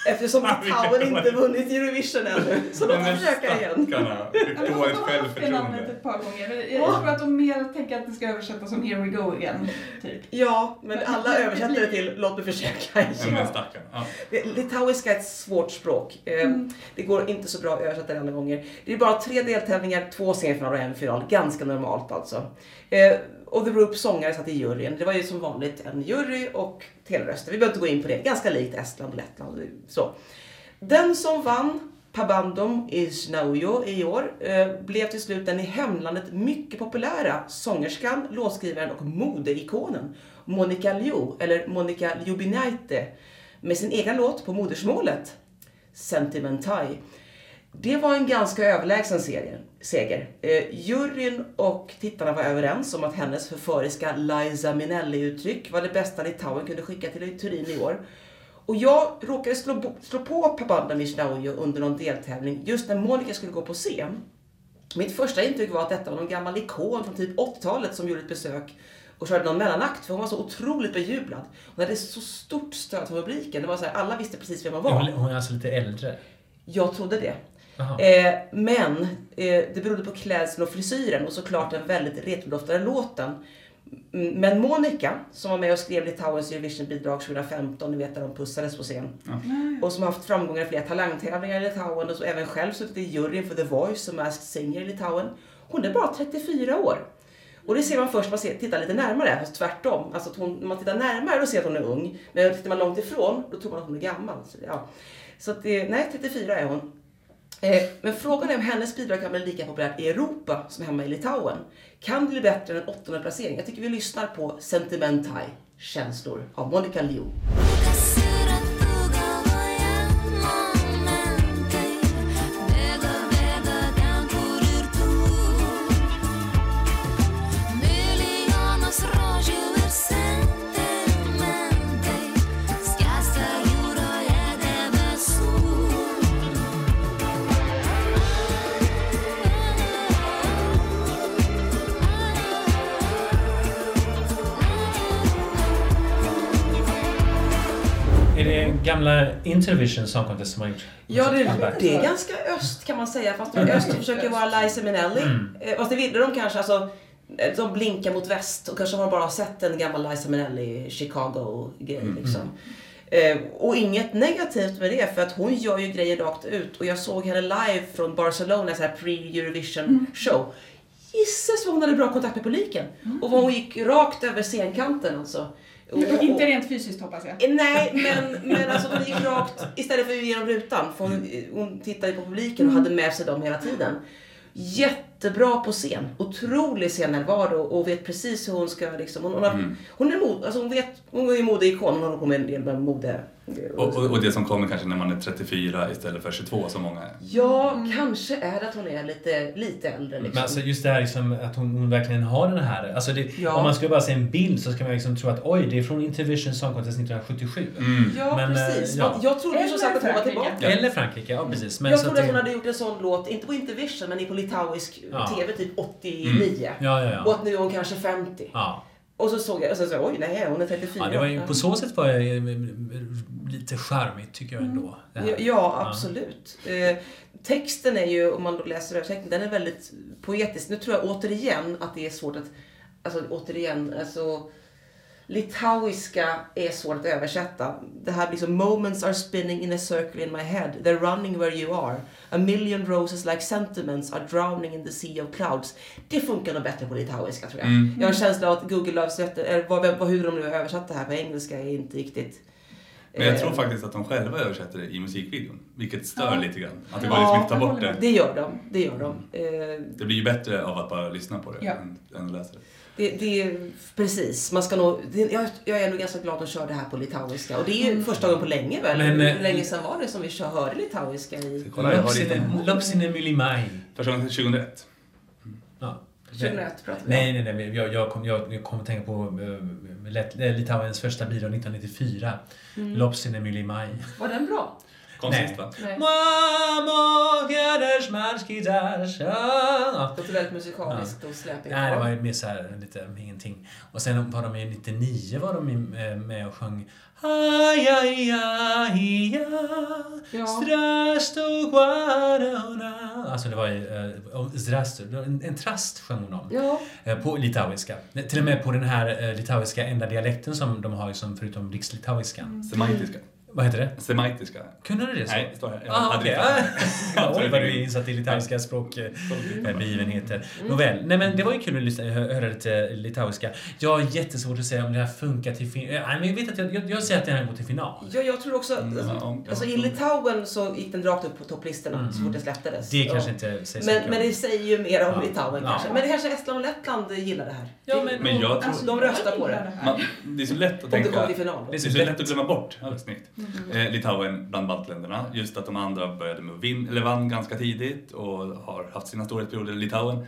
Eftersom Litauen inte vunnit Eurovision ännu. Så låt oss försöka igen. Stackarna. Men Dåligt självförtroende. ett par gånger. Jag, jag tror att de mer tänker att det ska översättas som Here we go again. Typ. Ja, men alla översätter det till låt mig försöka igen. men. Ja. Det- Litauiska är ett svårt språk. Eh, Det går inte så bra att översätta det alla gånger. Det är bara tre deltävlingar, två semifinaler och en final. Ganska normalt alltså. Och The Groups sångare satt i juryn. Det var ju som vanligt en jury och teleröster. Vi behöver inte gå in på det. Ganska likt Estland och Lettland. Så. Den som vann Pabandom Isnaujo i år eh, blev till slut den i hemlandet mycket populära sångerskan, låtskrivaren och modeikonen Monica Liu, eller Monica Liubinaite, med sin egen låt på modersmålet, Sentimentai. Det var en ganska överlägsen serie, seger. Eh, juryn och tittarna var överens om att hennes förföriska Liza Minnelli-uttryck var det bästa Litauen kunde skicka till Turin i år. Och jag råkade slå, slå på Pabanda Mishnaujo under någon deltävling just när Monica skulle gå på scen. Mitt första intryck var att detta var någon gammal ikon från typ 80-talet som gjorde ett besök och körde någon mellanakt för hon var så otroligt bejublad. Hon hade så stort stöd från publiken. Det var så här, alla visste precis vem hon var. Hon är alltså lite äldre. Jag trodde det. Eh, men eh, det berodde på klädseln och frisyren och såklart den väldigt retrodoftade låten. Mm, Men Monica, som var med och skrev Litauens Eurovision-bidrag 2015, ni vet där de pussades på scen. Och som har haft framgångar i flera talangtävlingar i Litauen och så även själv suttit i juryn för The Voice som Masked Singer i Litauen. Hon är bara 34 år. Och det ser man först när man ser, tittar lite närmare, fast tvärtom. Alltså att hon, när man tittar närmare då ser man att hon är ung. Men tittar man långt ifrån, då tror man att hon är gammal. Så, ja. så att det, nej, 34 är hon. Eh, men frågan är om hennes bidrag kan bli lika populärt i Europa som hemma i Litauen. Kan det bli bättre än en åttonde placering? Jag tycker vi lyssnar på Sentimentai, känslor, av Monica Liu. Gamla Intervision Song Contest som har gjort Ja, det, comeback? det är ganska öst kan man säga. Fast de öst försöker vara Liza Minnelli. Eh, Fast det ville de kanske. Alltså, eh, de blinkar mot väst och kanske har bara sett en gammal Liza Minnelli Chicago-grej. Liksom. Eh, och inget negativt med det, för att hon gör ju grejer rakt ut. Och jag såg henne live från Barcelona, så här pre-Eurovision show. Gisses vad hon hade bra kontakt med publiken. Och vad hon gick rakt över scenkanten alltså. Och- Inte rent fysiskt hoppas jag. Nej, men, men alltså hon gick rakt istället för genom rutan. För hon, hon tittade på publiken och hade med sig dem hela tiden. Jättebra på scen. Otrolig scennärvaro och vet precis hur hon ska liksom. Hon, hon, har, hon är mod, alltså hon vet, hon är modeikon. Hon håller på med en del med mode. Och, och, och det som kommer kanske när man är 34 istället för 22 som många är. Ja, kanske är det att hon är lite, lite äldre liksom. Men alltså just det här liksom, att hon, hon verkligen har den här. Alltså det, Ja. Om man skulle bara se en bild så ska man liksom tro att oj, det är från Intervision Song Contest 1977. ja, men, eh, precis. ja. Jag trodde ju som Eller sagt att hon var Frankrike. tillbaka. Eller Frankrike, ja precis. Men jag trodde att hon hade gjort en sån låt, inte på Intervision, men på litauisk Ja. TV typ 89. Ja, ja, Och ja. att nu är hon kanske 50. ja. Och så såg jag och så sa oj nej, hon är 34. Ja, det var ju, på så sätt var det lite charmigt tycker jag ändå. Ja, ja absolut. Eh, texten är ju, om man då läser översättningen, den är väldigt poetisk. Nu tror jag återigen att det är svårt att, alltså återigen, alltså Litauiska är svårt att översätta. Det här blir som moments are spinning in a circle in my head. They're running where you are. A million roses like sentiments are drowning in the sea of clouds. Det funkar nog bättre på litauiska tror jag. Mm. Jag har en känsla av att Google översätter, eller vad, vad, hur de nu har översatt det här på engelska är inte riktigt... Men jag eh, tror faktiskt att de själva översätter det i musikvideon. Vilket stör Ja. lite grann. Att det går liksom inte att ta bort det. Det gör de. Det gör de. Eh, Det blir ju bättre av att bara lyssna på det Ja. än, än att läsa det. Det, det är precis. Man ska nog, det, jag, jag är ändå ganska glad att köra det här på litauiska. Och det är ju första gången på länge väl? Men, eh, Hur länge sedan var det som vi kör, hörde litauiska i... Lopsine- mylimai. Första gången 2001. Ja. 2001 pratar vi Nej, nej, nej. Jag, jag, kom, jag, jag kom att tänka på uh, Litauens första bidrag 1994. Mm. Lopsine mylimai. Var den bra? Nej. Mamo, gaders, marskidars. Ja. Det låter väldigt musikaliskt och släpigt. Nej, det var ju mer såhär lite ingenting. Och sen var de ju 99 var de eh, med och sjöng Aj, aj, aj, aj, Ja. Strasto guarona. Alltså det var ju eh, en, en trast sjöng hon om. Ja. Eh, På litauiska. Till och med på den här eh, litauiska enda dialekten som de har som förutom rikslitauiskan. Semitiska. Vad heter det? Semitiska. Kunde du det så? Nej, det står här. Jag Ah, lite- Oj, (laughs) vad du är insatt i litauiska språkbegivenheter. Mm. Nåväl, nej men det var ju kul att lyssna, hö- höra lite litauiska. Jag har jättesvårt att säga om det här funkar till final. Nej, men jag vet att jag, jag, jag säger att det här går till final. Ja, jag tror också att... Mm. Alltså i Litauen så gick den rakt upp på topplistorna så fort det släpptes. Det kanske inte säger så Men, mycket men det säger ju mer om Ja. Litauen Ja. kanske. Men det kanske Estland och Lettland gillar det här. Ja, men- Men jag tror... Alltså, de röstar på det. Man, det är så lätt att Om det tänka... kommer till final. Det är så så lätt att glömma bort. Ja, snyggt. Eh, Litauen bland baltländerna. Just att de andra började med att vin, eller vann ganska tidigt och har haft sina storhetsperioder. Litauen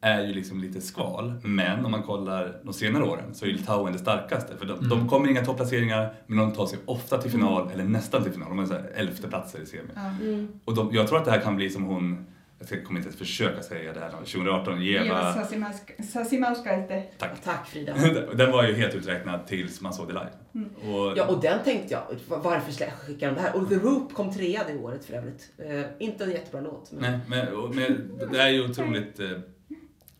är ju liksom lite skval. Men om man kollar de senare åren så är Litauen det starkaste. För de, de kommer inga topplaceringar men de tar sig ofta till final eller nästan till final. De är här elfte platser i semin. Mm. Och de, jag tror att det här kan bli som hon, jag kommer inte ens försöka säga det här, 2018, Eva Eva. Sasimaska- Sasimauskaite. Tack. Tack Frida. (laughs) Den var ju helt uträknad tills man såg det live. Och, Ja, och den tänkte jag, va- varför skickar de det här? Och The Roop kom trea det året för övrigt. Eh, inte en jättebra låt. Men... Nej, men, och- men det är ju otroligt... Eh,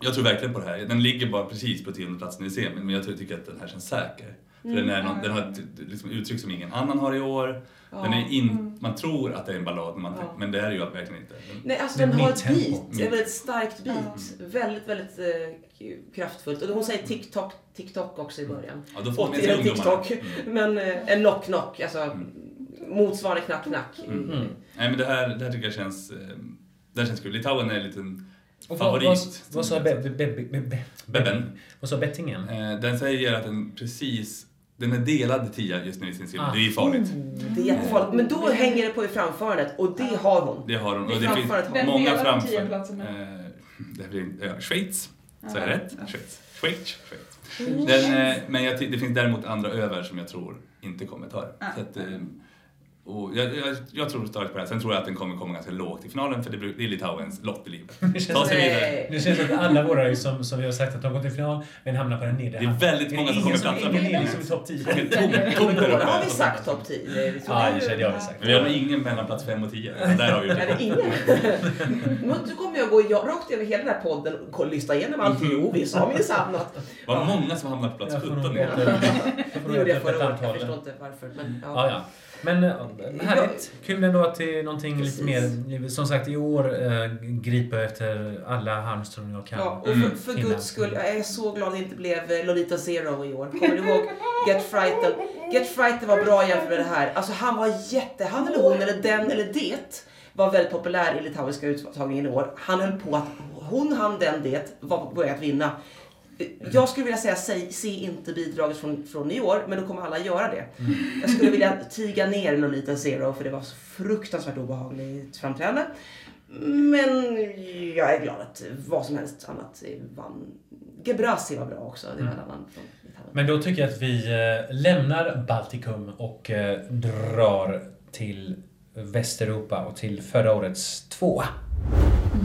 jag tror verkligen på det här. Den ligger bara precis på tiondeplatsen i semin, men jag tycker att den här känns säker. För den, är någon, den har ett liksom, uttryck som ingen annan har i år. Den är in, man tror att det är en ballad, men, man, Ja. men det är det ju verkligen inte. Den, Nej, alltså Men den har ett mid-tempo. beat. En väldigt starkt beat. Väldigt, väldigt eh, kraftfullt. Och hon säger TikTok, TikTok också i början. ja, då får man med. TikTok. Mm. Men eh, en knock-knock, alltså motsvarande knack-knack. Mm. Mm. Nej, men det här, det här tycker jag känns... Eh, det här känns kul. Litauen är en liten Och vad, favorit. vad, vad sa be, be, be, be, be, Bebben. Vad sa bettingen? Eh, den säger att den precis... Den är delad tia just nu i sin serie. Ah. Det är ju farligt. Det är jättefarligt. Men då hänger det på i framförandet och det har hon. Det har hon. Det Och det framför finns Vem många delar framför. tioplatsen med? Eh, det blir, ja, Schweiz. Så är Ja. rätt? Schweiz. Schweiz. Schweiz. Den, eh, men jag, det finns däremot andra över som jag tror inte kommer ta det. Ja. Så att, eh, och jag, jag, jag tror starkt på det här. Sen tror jag att den kommer komma ganska lågt i finalen för det, är Litauens lott i livet. Det känns, Ta sig vidare. Det känns att alla våra som, som vi har sagt att de går till final, men hamnar på den nedre Det är väldigt många som kommer platsa Ingen på är liksom i topp 10. Det är tomt, tomt där Båda uppe. har vi sagt topp 10. Vi tror Ja, det. det har vi sagt. Men vi har ingen mellan plats 5 och 10. Där har vi gjort Är det ingen? Men då kommer jag gå rakt över hela den här podden och lyssna igenom allt. Jo, vi sa (laughs) minsann att... Det var många som hamnade på plats Jag får nog 17. leta- jag får Det gjorde jag förra året. Jag förstår inte varför. Men, ja. Men äh, härligt. Kul ändå att det är någonting Precis. lite mer... Som sagt, i år äh, griper efter alla halmstrån jag kan. Ja, och Mm. för, för Finland. guds skull, jag är så glad det inte blev eh, Lolita Zero i år. Kommer du ihåg Get Frightened? Get Frightened var bra jämfört med det här. Alltså han var jätte, han eller hon eller den eller det var väldigt populär i litauiska uttagningen i år. Han höll på att, hon, han, den, det var på väg att vinna. Jag skulle vilja säga, säg, se inte bidraget från, från i år, men då kommer alla göra det. Jag skulle vilja tiga ner Lolita Zero för det var så fruktansvärt obehagligt framträdande. Men jag är glad att vad som helst annat vann. Gebrasi var bra också. Det var en annan från. Men då tycker jag att vi eh, lämnar Baltikum och eh, drar till Västeuropa och till förra årets tvåa.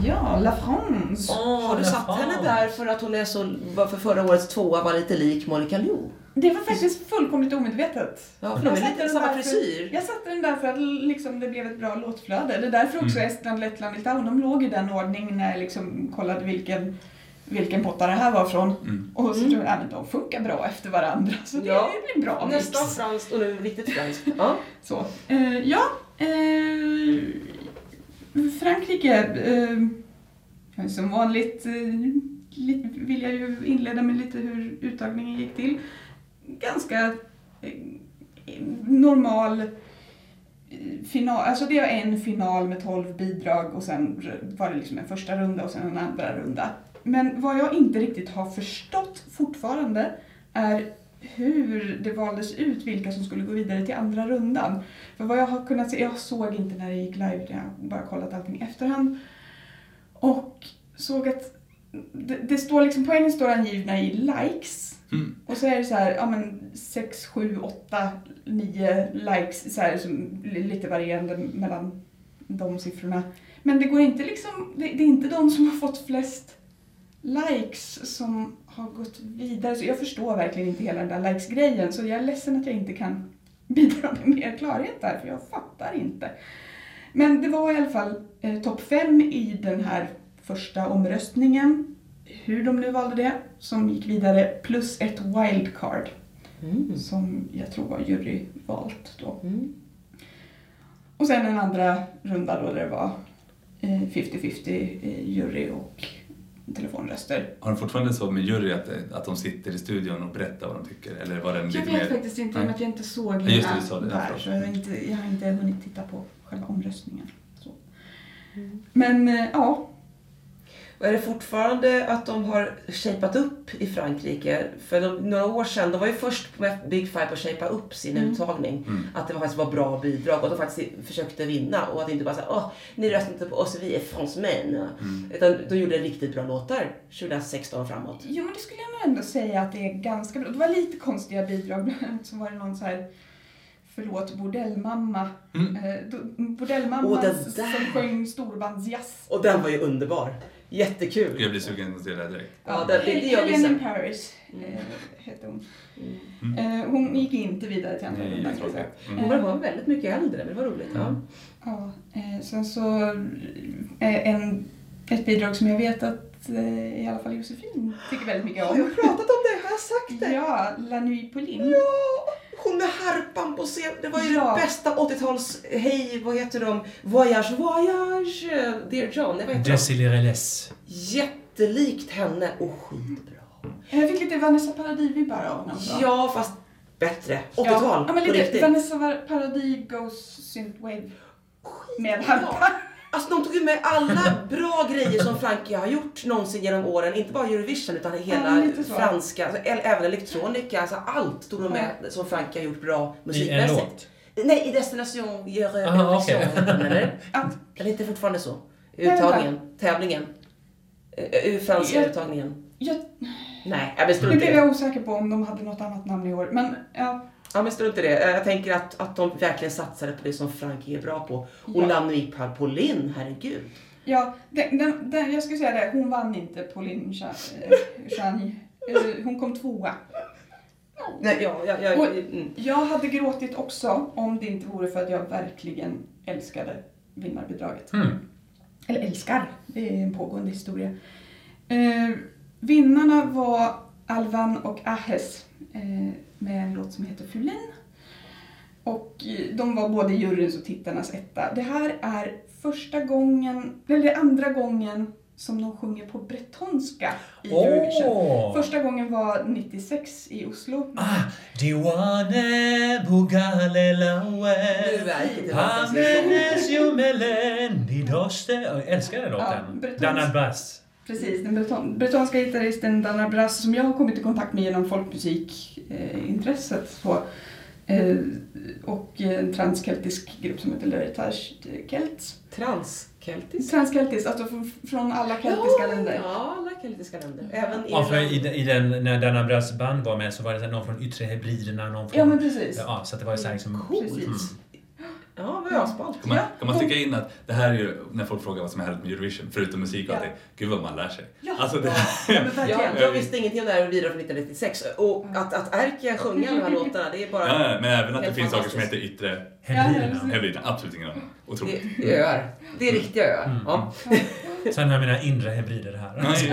Ja, La France. Åh, Har du La satt France. henne där för att hon är så, var för förra årets tvåa var lite lik Monica Liu? Det var faktiskt fullkomligt omedvetet. Ja, för de är lite samma frisyr. Jag satte den där för att liksom, det blev ett bra låtflöde. Det är därför också Mm. Estland, Lettland, Litauen, de låg i den ordningen när jag liksom kollade vilken, vilken potta det här var från. Mm. Och så Mm. tror jag att de funkar bra efter varandra. Så det, Ja. det blir bra mix. Nästan franskt och nu riktigt franskt. Ja. Så. Eh, ja, eh, Frankrike. Eh, som vanligt eh, vill jag ju inleda med lite hur uttagningen gick till. Ganska eh, normal eh, final. Alltså det var en final med 12 bidrag och sen var det liksom en första runda och sen en andra runda. Men vad jag inte riktigt har förstått fortfarande är hur det valdes ut vilka som skulle gå vidare till andra rundan. För vad jag har kunnat se, jag såg inte när det gick live, jag har bara kollat allting i efterhand. Och såg att det, det står liksom, poängen står angivna i likes. Mm. Och så är det så här, ja men 6, 7, 8, 9 likes, så här, som, li- lite varierande mellan de siffrorna. Men det går inte liksom, det, det är inte de som har fått flest likes som har gått vidare. Så jag förstår verkligen inte hela den där likes-grejen. Så jag är ledsen att jag inte kan (laughs) bidra med mer klarhet där, för jag fattar inte. Men det var i alla fall eh, topp fem i den här första omröstningen. Hur de nu valde det, som gick vidare, plus ett wildcard Mm. som jag tror var juryvalt då. Mm. Och sen en andra runda då där det var eh, 50-50 eh, jury och telefonröster. Har de fortfarande så med jury att, att de sitter i studion och berättar vad de tycker? Eller var den Jag lite vet mer... faktiskt inte, att jag inte såg Ja, just det, hela du sa det. Där. Så jag, har inte, jag har inte hunnit titta på själva omröstningen. Så. Mm. Men eh, ja, Och är det fortfarande att de har shapat upp i Frankrike? För de, några år sedan, de var ju först med Big Five att shapea upp sin Mm. uttagning. Mm. Att det faktiskt var bra bidrag och att de faktiskt försökte vinna. Och att inte bara säga åh, ni röstar inte på oss, vi är fransmän. Mm. Utan de gjorde riktigt bra låtar 2016 och framåt. jo, men det skulle jag nog ändå säga att det är ganska bra. Det var lite konstiga bidrag. Bland annat så var det någon så här Förlåt, bordellmamma. Mm. Eh, bordellmamma det som sjöng storbandsjazz. Och den var ju underbar. Jättekul. Jag blir sugen att se det här direkt. Ja, det, det, det gör vi Helen in sen. Paris Mm. eh, hette hon. Mm. Eh, hon gick inte vidare till andra rundan. jag kan tror jag säga. Mm. Hon var väldigt mycket äldre, men det var roligt. Ja. Ja, eh, sen så eh, en, ett bidrag som jag vet att eh, i alla fall Josefin tycker väldigt mycket Har jag om. pratat om det? Har jag sagt det? Ja, La Nuit Pauline. Ja, hon med harpan på scen. Det var ju Ja. det bästa 80-tals... Hej, vad heter de? Voyage, voyage. Dear John. Nej, vad heter de? Jessie Reles. Jättelikt henne och skitbra. Jag fick lite Vanessa Paradis-vibbar av också. Ja, fast bättre. 80-tal. Ja, ja, men lite riktigt. Vanessa Paradis Goes Synthwave med harpa. Alltså de tog ju med alla (laughs) bra grejer som Frankrike har gjort någonsin genom åren. Inte bara Eurovision utan hela Ja, franska, alltså, även elektronika. Alltså allt tog de med som Frankrike har gjort bra I en musikmässigt. låt. Nej, i Destination Eurovision. Aha, okej. eller? (laughs) Ja, Eller inte fortfarande så? Uttagningen, tävlingen. Uh, franska Ja. uttagningen. jag, Nej, jag men nu strunt i blev det. jag osäker på om de hade något annat namn i år. Men ja, Ja, men strunt i det. Eh, Jag tänker att, att de verkligen satsade på det som Frankrike är bra på. Och Ja. La Nuit Pauline, herregud. ja den, den, den, jag skulle säga det, hon vann inte Pauline eh, Chani. Hon kom tvåa. Nej, ja, ja, ja, Och- mm. Jag hade gråtit också om det inte vore för att jag verkligen älskade vinnarbidraget. Mm. Eller älskar, det är en pågående historia. Eh, vinnarna var Alvan och Ahes med en låt som heter Fulin. Och eh, de var både juryns och tittarnas etta. Det här är första gången, eller andra gången som de sjunger på bretonska i Eurovision. Åh! Första gången var 96 i Oslo. Ah, Diwane bugale lawe Nu verkar det vara Hamenes jumelen i doste Jag älskar den Ja, låten. Bretons- Dana Bass. Precis, den breton, bretonska gitarristen Dana Brass som jag har kommit i kontakt med genom folkmusikintresset. så, eh, och en transkeltisk grupp som heter L'Heritage Celts. Transkeltisk? Transkeltisk, alltså fr- från alla keltiska länder. Ja, alla keltiska länder. Även Ja, för i, i den, när Dana Brass band var med så var det någon från Yttre Hebriderna, någon från... Ja, men precis. Ja, så att det var ju så här liksom... Coolt. Precis. Ja, vad asballt. Kan man, Ja, kan man och- sticka in att det här är ju när folk frågar vad som är härligt med Eurovision, förutom musik och Ja. allting. Gud vad man lär sig. Ja. Alltså det, Ja, men verkligen. Jag, jag visste ingenting om det här vidare från 1996 och att, att Erkia sjunger de här (laughs) låtarna, det är bara... ja, ja, men även att det finns saker som heter yttre. Hebriderna. Absolut ingen aning. Otroligt. Det är öar. Det är riktiga öar. Ja. Sen har jag mina inre hebrider här. Nej,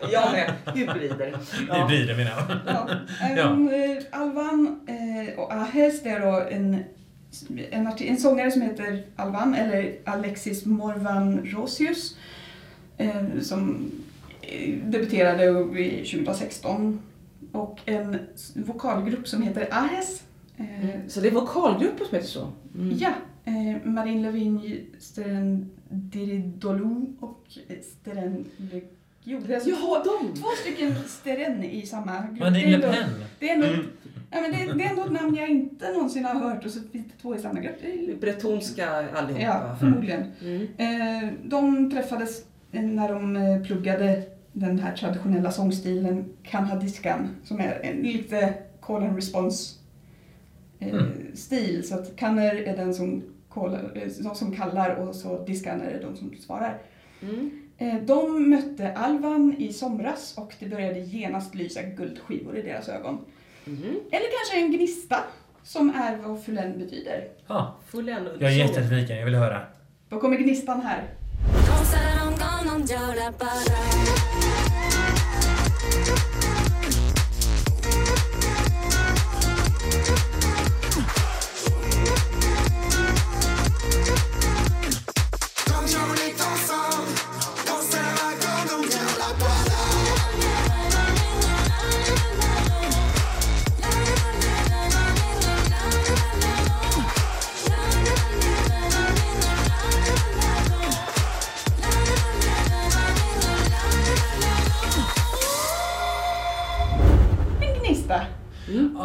(laughs) Jag med. Hybrider. Hybrider menar jag. Ja. Ja. Även, eh, Alvan eh, och Ahes, det är då en, en, en sångare som heter Alvan, eller Alexis Morvan Rosius, eh, som eh, debuterade i 2016. Och en vokalgrupp som heter Ahes. Eh, Så det är vokalgrupper som heter så? Mm. Ja, eh, Marine Lavigne, Steren Diridolou och Steren Le Jo, det är alltså Jaha, två, de! två stycken Steren i samma grupp. Marine Det är Le Pen. Det är, ändå, Mm. Ja, men det, det är ändå ett namn jag inte någonsin har hört och så finns det två i samma grupp. Det är, Bretonska allihopa. ja, förmodligen. Mm. Eh, de träffades när de eh, pluggade den här traditionella sångstilen kanadiskan som är en lite call and response eh, Mm. stil. Så att kanner är den som, callar, som- kallar och så diskan är de som svarar. Mm. De mötte Alvan i somras och det började genast lysa guldskivor i deras ögon. Mhm. Eller kanske en gnista som är vad fullen betyder. Ja, Full ändå. jag är jättenyfiken. Jag vill höra. Då kommer gnistan här.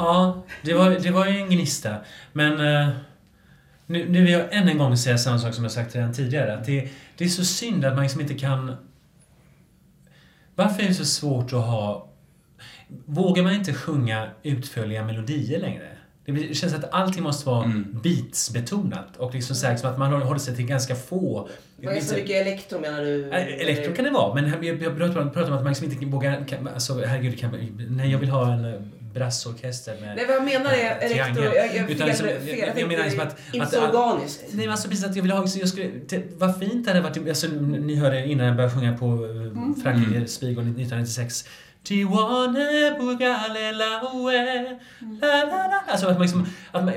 Ja, det var, det var ju en gnista. Men eh, nu, nu vill jag än en gång säga samma sak som jag sagt redan tidigare. Att det, det är så synd att man liksom inte kan... Varför är det så svårt att ha... Vågar man inte sjunga utförliga melodier längre? Det det känns att allting måste vara Mm. beatsbetonat och liksom så här, som att man håller sig till ganska få... Vad är så mycket elektro menar du? Elektro kan det vara, men jag, jag pratar om, pratar om att man liksom inte vågar... Kan, alltså, herregud, kan, nej, jag vill ha en eh, brassorkester med... Nej, vad jag menar är eh, elektro... triangel. Jag, jag, Utan liksom, fel, jag, jag menar liksom att... Inte att, organiskt. Nej men alltså precis att jag vill ha, jag skulle, det, vad fint det hade varit, alltså, ni hörde innan jag började sjunga på mm. Frankrike, Spiegel 1996. Tijuana bugalelaue, la la la. Alltså att man, liksom, att man,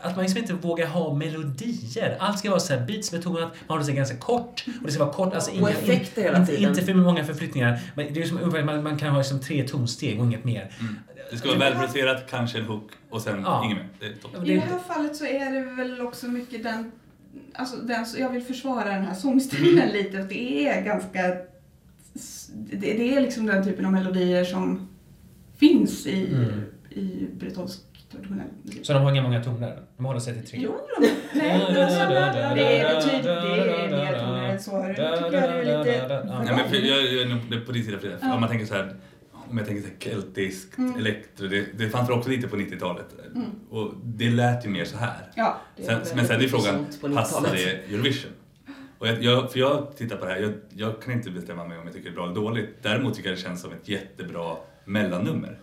att man liksom inte vågar ha melodier. Allt ska vara så här beatsbetonat, man håller sig ganska kort och det ska vara kort. Alltså, Och inga, effekter hela inte, tiden. inte för många förflyttningar. Men det är som, man, man kan ha liksom tre tonsteg och inget mer. Det ska vara välproducerat, kanske en hook och sen Ja. inget mer. Det. I det här fallet så är det väl också mycket den, alltså den, jag vill försvara den här sångstilen lite. Det är ganska, det, det är liksom den typen av melodier som finns i, Mm. i bretonsk traditionell musik. Så de har inga många toner? De håller sig till tre? Jo, de, nej, det är betydligt, det är mer toner än så. tycker jag det är lite... Nej, men för jag, jag är nog på din sida Frida. Ja. Om man tänker så här, om jag tänker så här keltiskt, Mm. elektro, det, det fanns väl också lite på 90-talet. Och det lät ju mer så här. Ja, Sen, men sen är frågan, passar 90-talet. det Eurovision? Och jag, jag, för jag tittar på det här, jag, jag kan inte bestämma mig om jag tycker det är bra eller dåligt. Däremot tycker jag det känns som ett jättebra mellannummer.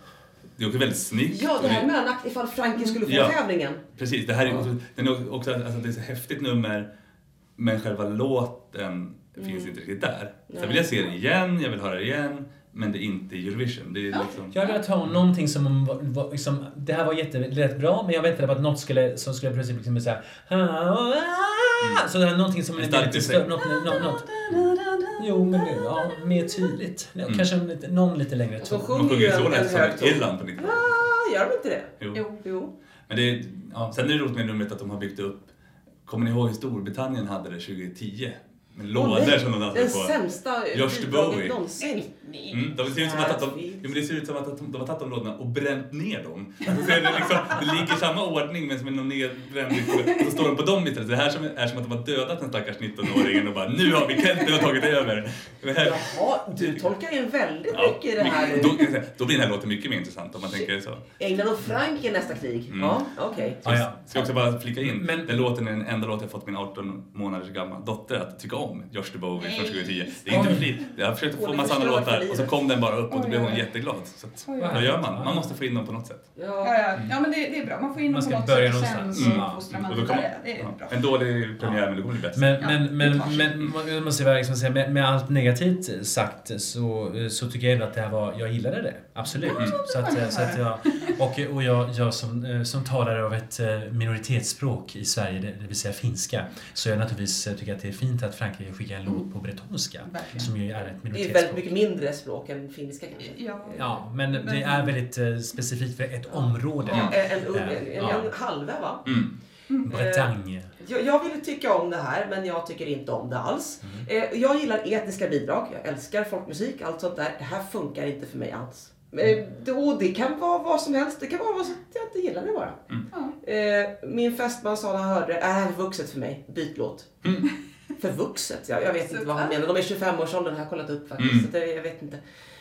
Det är också väldigt snyggt. Ja, det här mellanakt ifall Frankrike skulle få Ja. tävlingen. Precis, det här är också, den är också alltså, det är så häftigt nummer men själva låten finns inte riktigt där. Sen vill jag se det igen, jag vill höra det igen men det är inte Eurovision. Det är liksom... Jag hade velat ha någonting som var, var liksom, det här var jätte, rätt bra, men jag väntade på att något skulle, som skulle plötsligt liksom bli såhär... Så det här, någonting som är lite större, något, något, något. Jo, men det, ja, mer tydligt. Ja, Kanske en lite- någon lite längre ton. Man sjunger sjunger ju så lätt som i. Irland på 90 Ah, gör de inte det? Jo. Jo. Jo. Men det är, ja, sen är det roligt med numret att de har byggt upp, kommer ni ihåg hur Storbritannien hade det 2010? Lådor som de dansade Den på. sämsta Josh bidraget någonsin. Mm, de ser ut som att, de, jo, men det ser ut som att de, de har tagit de lådorna och bränt ner dem. Alltså, det, liksom, det ligger i samma ordning men som en nedbränd och så står de på dem istället. Det här som, är som att de har dödat den stackars 19-åringen och bara nu har vi Kent, har tagit över. Här, Jaha, du tolkar in väldigt Ja, mycket i det här. Då, då blir den här låten mycket mer intressant om man tänker så. England och Frankrike nästa krig. Ja, okej. Ja, ja. Ska jag också bara flika in, Men- den låten är den enda låten jag fått min 18 månaders gamla dotter att tycka om, Josh DeBowie från 2010. Det är inte för flit. Jag har försökt få är massa andra låtar och så kom den bara upp och då blev hon jätteglad. Så att, vad gör man? Man måste få in dem på något sätt. Ja, Ja. ja. ja men det, det är bra. Man får in Man dem på något sätt och någonstans. sen Mm. så fostrar man Och vidare. Det är bra. en dålig premiär men det kommer bli bättre. Men, Ja, men, men, men jag måste liksom säga, med, med allt negativt sagt så, så tycker jag ändå att det här var, jag gillade det. Absolut. Så att, så att jag, och och jag, jag som, eh, som talare av ett eh, minoritetsspråk i Sverige, det, det vill säga finska, så jag naturligtvis eh, tycker att det är fint att Frankrike skickar en låt på bretonska. Verkligen. Som ju är ett Det är minoritetsspråk. väldigt mycket mindre språk än finska kanske. Ja. Ja, men det är väldigt eh, specifift för ett område. Ja, en, en, en, en, Ja. en halva va? Mm. Bretagne. Jag, jag ville tycka om det här, men jag tycker inte om det alls. Mm. Eh, jag gillar etniska bidrag, jag älskar folkmusik, allt sånt där. Det här funkar inte för mig alls. Eh, det, och det kan vara vad som helst, det kan vara vad som, jag inte gillar det bara. Ja. Eh, min fästman sa när han hörde det, är här är för vuxet för mig, byt låt. För vuxet? Jag, jag vet inte vad han menar. De är 25-årsåldern har jag kollat upp faktiskt. Mm. Så det, jag vet inte.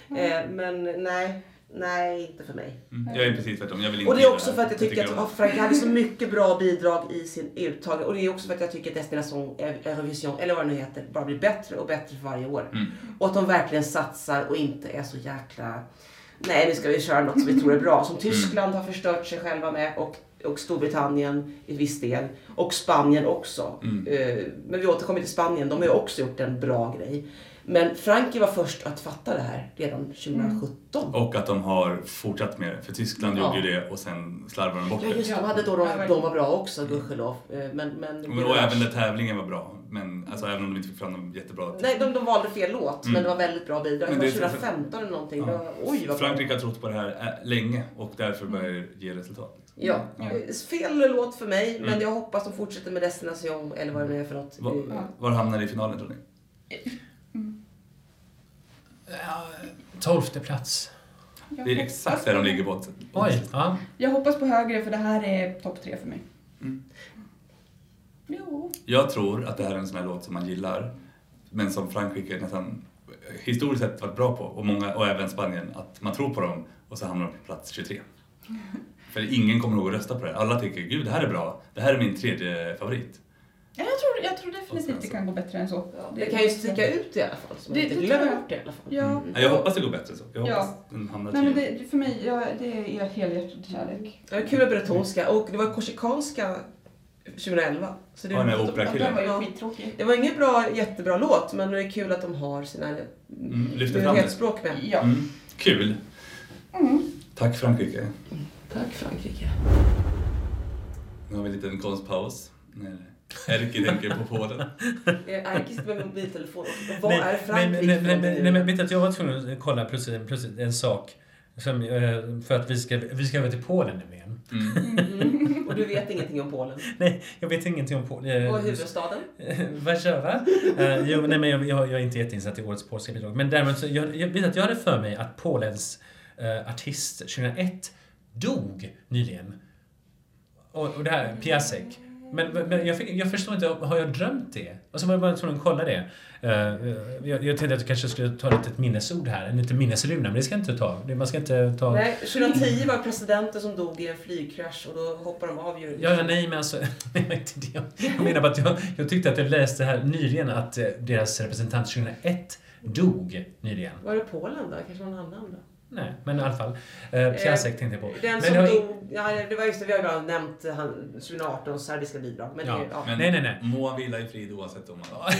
Eh, men nej, nej, inte för mig. Mm. Jag är precis tvärtom. Jag vill inte Och det är också för att jag tycker att om. oh, Frankrike hade så mycket bra bidrag i sin uttag. Och det är också för att jag tycker att Destination Eurovision, eller vad det nu heter, bara blir bättre och bättre för varje år. Mm. Och att de verkligen satsar och inte är så jäkla... Nej, nu ska vi köra något som vi tror är bra. Som Tyskland har förstört sig själva med och, och Storbritannien i viss del. Och Spanien också. Mm. Eh, Men vi återkommer till Spanien. De har ju också gjort en bra grej. Men Frankrike var först att fatta det här redan 2017. Och att de har fortsatt med det. För Tyskland Ja. gjorde ju det och sen slarvade de bort Ja det. just det, de hade då de, de var bra också, gudskelov. Eh, Men, men, Men, och även när tävlingen var bra. Men alltså, även om de inte fick fram dem jättebra. Nej, de, de valde fel låt, Mm. men det var väldigt bra bidrag. Men Det var det är så- 2015 eller någonting. Ja. Var, oj vad bra. Frankrike har trott på det här äh, länge och därför börjar det ge resultat. Ja, Ja. Eh, fel låt för mig, men Mm. jag hoppas de fortsätter med Destination eller vad det nu är för något. Var, Eh, var hamnar det i finalen tror ni? Ja, Tolfte plats. Jag Det är exakt där de ligger på. Oj, ja. Jag hoppas på högre för det här är topp tre för mig. Mm. Jo. Jag tror att det här är en sån här låt som man gillar, men som Frankrike nästan historiskt sett varit bra på, och, många, och även Spanien, att man tror på dem och så hamnar de på plats 23. (laughs) För ingen kommer ihåg att rösta på det. Alla tycker, gud det här är bra, det här är min tredje favorit. Ja, jag, tror, jag tror definitivt det kan gå bättre än så. Det kan ju sticka ut i alla fall, så man Det- inte det glömmer bort det i alla fall. Ja. Mm. Ja, Jag hoppas det går bättre så. Jag Ja. hoppas den hamnar Nej men det, för mig, ja, det är helhjärtad kärlek. Det var kul med bretonska och det var korsikanska 2011. Så det, Ja, den operakillen. var ju Ja. skittråkig. det var ingen bra, jättebra låt, men det är kul att de har sina Mm, det. minoritetsspråk med. Ja. Mm. Kul. Mm. Tack Frankrike. Tack Frankrike. Nu har vi en liten konstpaus. När Erkki tänker på Polen. (laughs) Erkki sitter med mobiltelefon. Och vad Nej, är Frankrike nej, nej, nej, nej, nu? men vet att jag var tvungen att kolla plötsligt, plötsligt en sak. Som, eh, för att vi ska, vi ska över till Polen nämligen. Mm. Mm. (laughs) Och du vet ingenting om Polen. Nej, jag vet ingenting om Polen. Och huvudstaden? (laughs) Warszawa. Uh, jo, nej, men jag, jag, jag är inte jätteinsatt i årets polska bidrag. Men däremot, så jag, jag vet att jag hade för mig att Polens eh, artist 2001 dog nyligen. Och, och det här, Piasek. Men, men jag, fick, jag förstår inte, har jag drömt det? Och så var jag bara tvungen att kolla det. Eh, jag, jag tänkte att jag kanske skulle ta ett litet minnesord här, en liten minnesruna, men det ska jag inte ta. Man ska inte ta... Nej, 2010 var presidenten som dog i en flygkrasch och då hoppade de av ju. Ja, ja, nej, men alltså, (laughs) Jag menar bara att jag, jag tyckte att jag läste här nyligen att eh, deras representant 2001 dog nyligen. Var det Polen då? Kanske någon annan då? Nej, men i alla fall. Eh, Piasek tänkte jag på. Den men som det har, dog, ja det var just det, vi har ju nämnt han 2018 serbiska bidrag. Men Ja, det, ja. Men Nej, nej, nej. må han vila i frid oavsett om han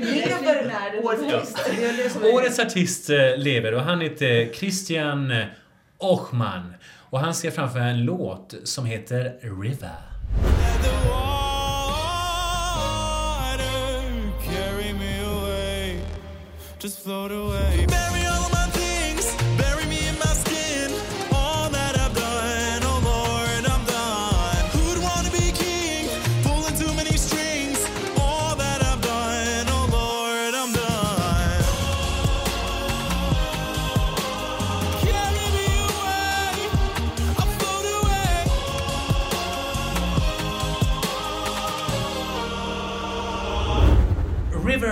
Lever (laughs) årets artist. Det är det som är- Årets artist eh, lever och han heter Christian Ochman. Och han ser framför en låt som heter River. Just float away.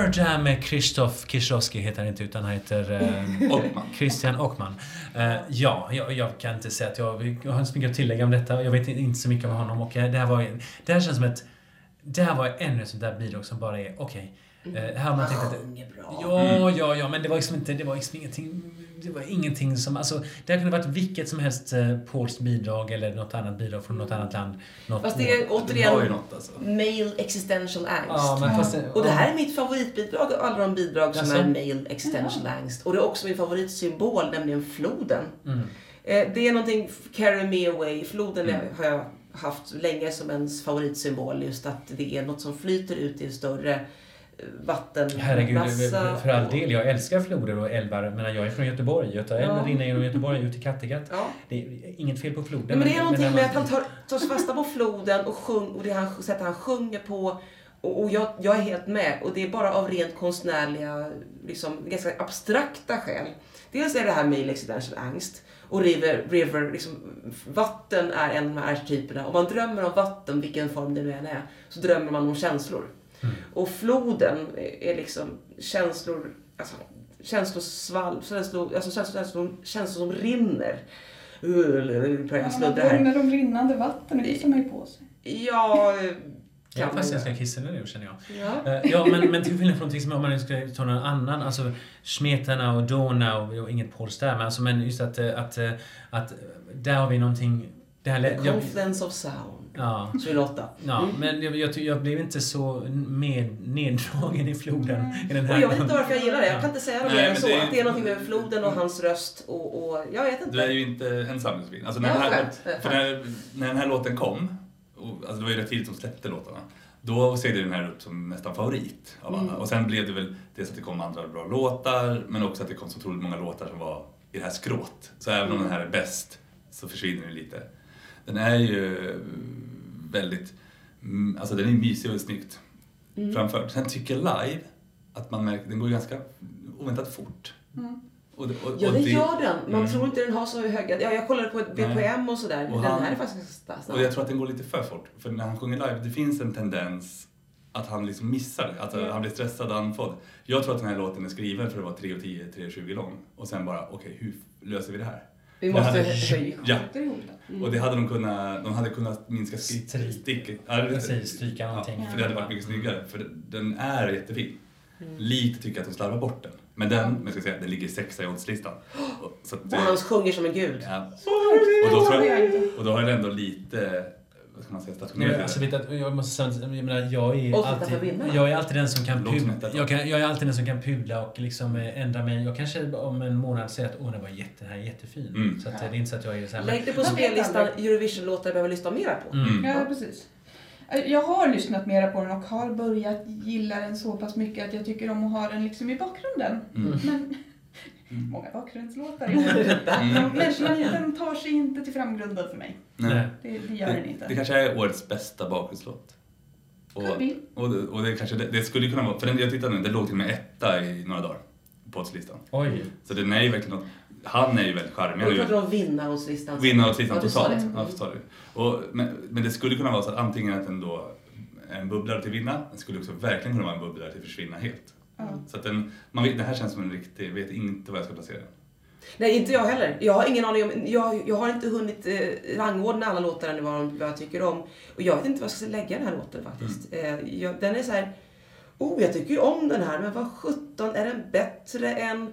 River Jam med Krzysztof Kieślowski heter han inte utan han heter eh, (laughs) Ockman. Christian Ockman. Eh, ja, jag, jag kan inte säga att jag, jag har inte så mycket att tillägga om detta. Jag vet inte så mycket om honom och eh, det här var det här känns som ett det här var ännu ett sånt där bidrag som bara är okej. Eh, här har man tänkt att. Ja, ja, ja, men det var liksom inte, det var liksom ingenting, det var ingenting som, alltså, det här kunde varit vilket som helst eh, polskt bidrag eller något annat bidrag från något annat land. Något Fast det är år. Det återigen något alltså. male existential angst. Ja, men fast det, Och det ja. här är mitt favoritbidrag av alla de bidrag som Jaså? är male existential angst. Och det är också min favoritsymbol, nämligen floden. Mm. Eh, Det är någonting, carry me away. Floden är- har jag haft länge som ens favoritsymbol. Just att det är något som flyter ut i en större vattenmassa. Herregud, för all del. Jag älskar floder och älvar. Men jag är från Göteborg. Göta älv Ja. rinner genom Göteborg ut i Kattegatt. Ja. Det är inget fel på floden. Nej, men det är någonting när med man- att han tar, tar fasta på floden och, sjung, och det han, sättet han sjunger på. Och, och jag, jag är helt med. Och det är bara av rent konstnärliga, liksom, ganska abstrakta skäl. Dels är det här med existential angst. Och river, river liksom, vatten är en av de här arketyperna. Om man drömmer om vatten, vilken form det nu än är, så drömmer man om känslor. Och floden är liksom känslor, alltså, känslosvalv, känslor, alltså känslor, känslor, känslor som rinner. Sluddra här. drömmer om rinnande vatten, det kissar man ju på sig. Ja, Jag är göra. ganska kissig nu känner jag. Ja. Eh, Ja, men, men till skillnad från någonting som om man nu skulle ta någon annan, alltså Smetana och Dona och, och inget polskt där, men, alltså, men just att, eh, att, eh, att där har vi någonting... Det här, lä- jag, Confluence of sound. Ja, 28. ja, Mm. men jag, jag, jag blev inte så med, neddragen i floden i den här. Och jag vet inte varför jag gillar det. Jag kan inte säga något Nej, men så. det är- Att det är någonting med floden och hans röst och, och jag vet inte. Du är ju inte ensam Josefin. Alltså när, den här, för när, när den här låten kom, och, alltså det var ju rätt tidigt de släppte låtarna, då seglade den här upp som nästan favorit av alla. Mm. Och sen blev det väl dels att det kom andra bra låtar, men också att det kom så otroligt många låtar som var i det här skrået. Så även om den här är bäst så försvinner den lite. Den är ju väldigt, mm, alltså den är mysig och snyggt Mm. framförd. Sen tycker jag live att man märker, den går ganska oväntat fort. Mm. Och, det- och, Ja, och det det- gör den. Man Mm. tror inte den har så höga... Ja, jag kollade på ett Nej. BPM och sådär. Och Den han- här är faktiskt ganska. Och jag tror att den går lite för fort. För när han sjunger live, det finns en tendens att han liksom missar det. Att han blir stressad och andfådd. Jag tror att den här låten är skriven för att vara 3.10, 3.20 lång. Och sen bara, okej, hur löser vi det här? Vi måste höja. Ja, det. och det hade de kunnat, de hade kunnat minska sticket. Stryka någonting. Ja, för det hade varit mycket snyggare. För den är jättefin. Lite tycker jag att de slarvar bort den. Men den, men jag ska säga, den ligger sexa i oddslistan. Och- (gasps) Så att, Och han sjunger som en gud. ja. Och då, tror jag, och då har den ändå lite, vad ska man säga, alltså, jag måste säga, jag menar, jag är alltid, för vinnare. jag är alltid den som kan pudla. Jag, kan, jag är alltid den som kan pudla och liksom eh, ändra mig. Jag kanske om en månad säger att åh, den var jätte, den här är jättefin. Mm. Så att, eh, det är inte så att jag är så här, Lägg det på spellistan. Eurovision-låtar jag behöver lyssna mera på. mm. Ja, precis. Eh, Jag har lyssnat mera på den och har börjat gilla den så pass mycket att jag tycker om att ha den liksom i bakgrunden. Mm. Men många bakgrundslåtar (laughs) den. Mm. Men den, den tar sig inte till framgrunden för mig. Nej. Det, det gör den Det, inte. det kanske är årets bästa bakgrundslåt. Och, och, det- och det kanske det, det skulle kunna vara, för den, jag tittade nu, det låg till och med etta i några dagar på oddslistan. Oj. Så den är ju verkligen något, han är ju väldigt charmig. Ju pratar om du sa totalt. det. Ja, sa det. Och, men, men det skulle kunna vara så att antingen att den då är en bubblare till vinna, den skulle också verkligen kunna vara en bubblare till försvinna helt. Ja. Så att den, man vet, det här känns som en riktig, vet inte vad jag ska placera den. Nej, inte jag heller. Jag har ingen aning om... Jag, jag har inte hunnit eh, rangordna alla låtar ännu vad, vad jag tycker om. Och jag vet inte vad jag ska lägga den här låten faktiskt. Mm. Eh, jag, den är så här... Oh, jag tycker ju om den här, men vad sjutton, är den bättre än...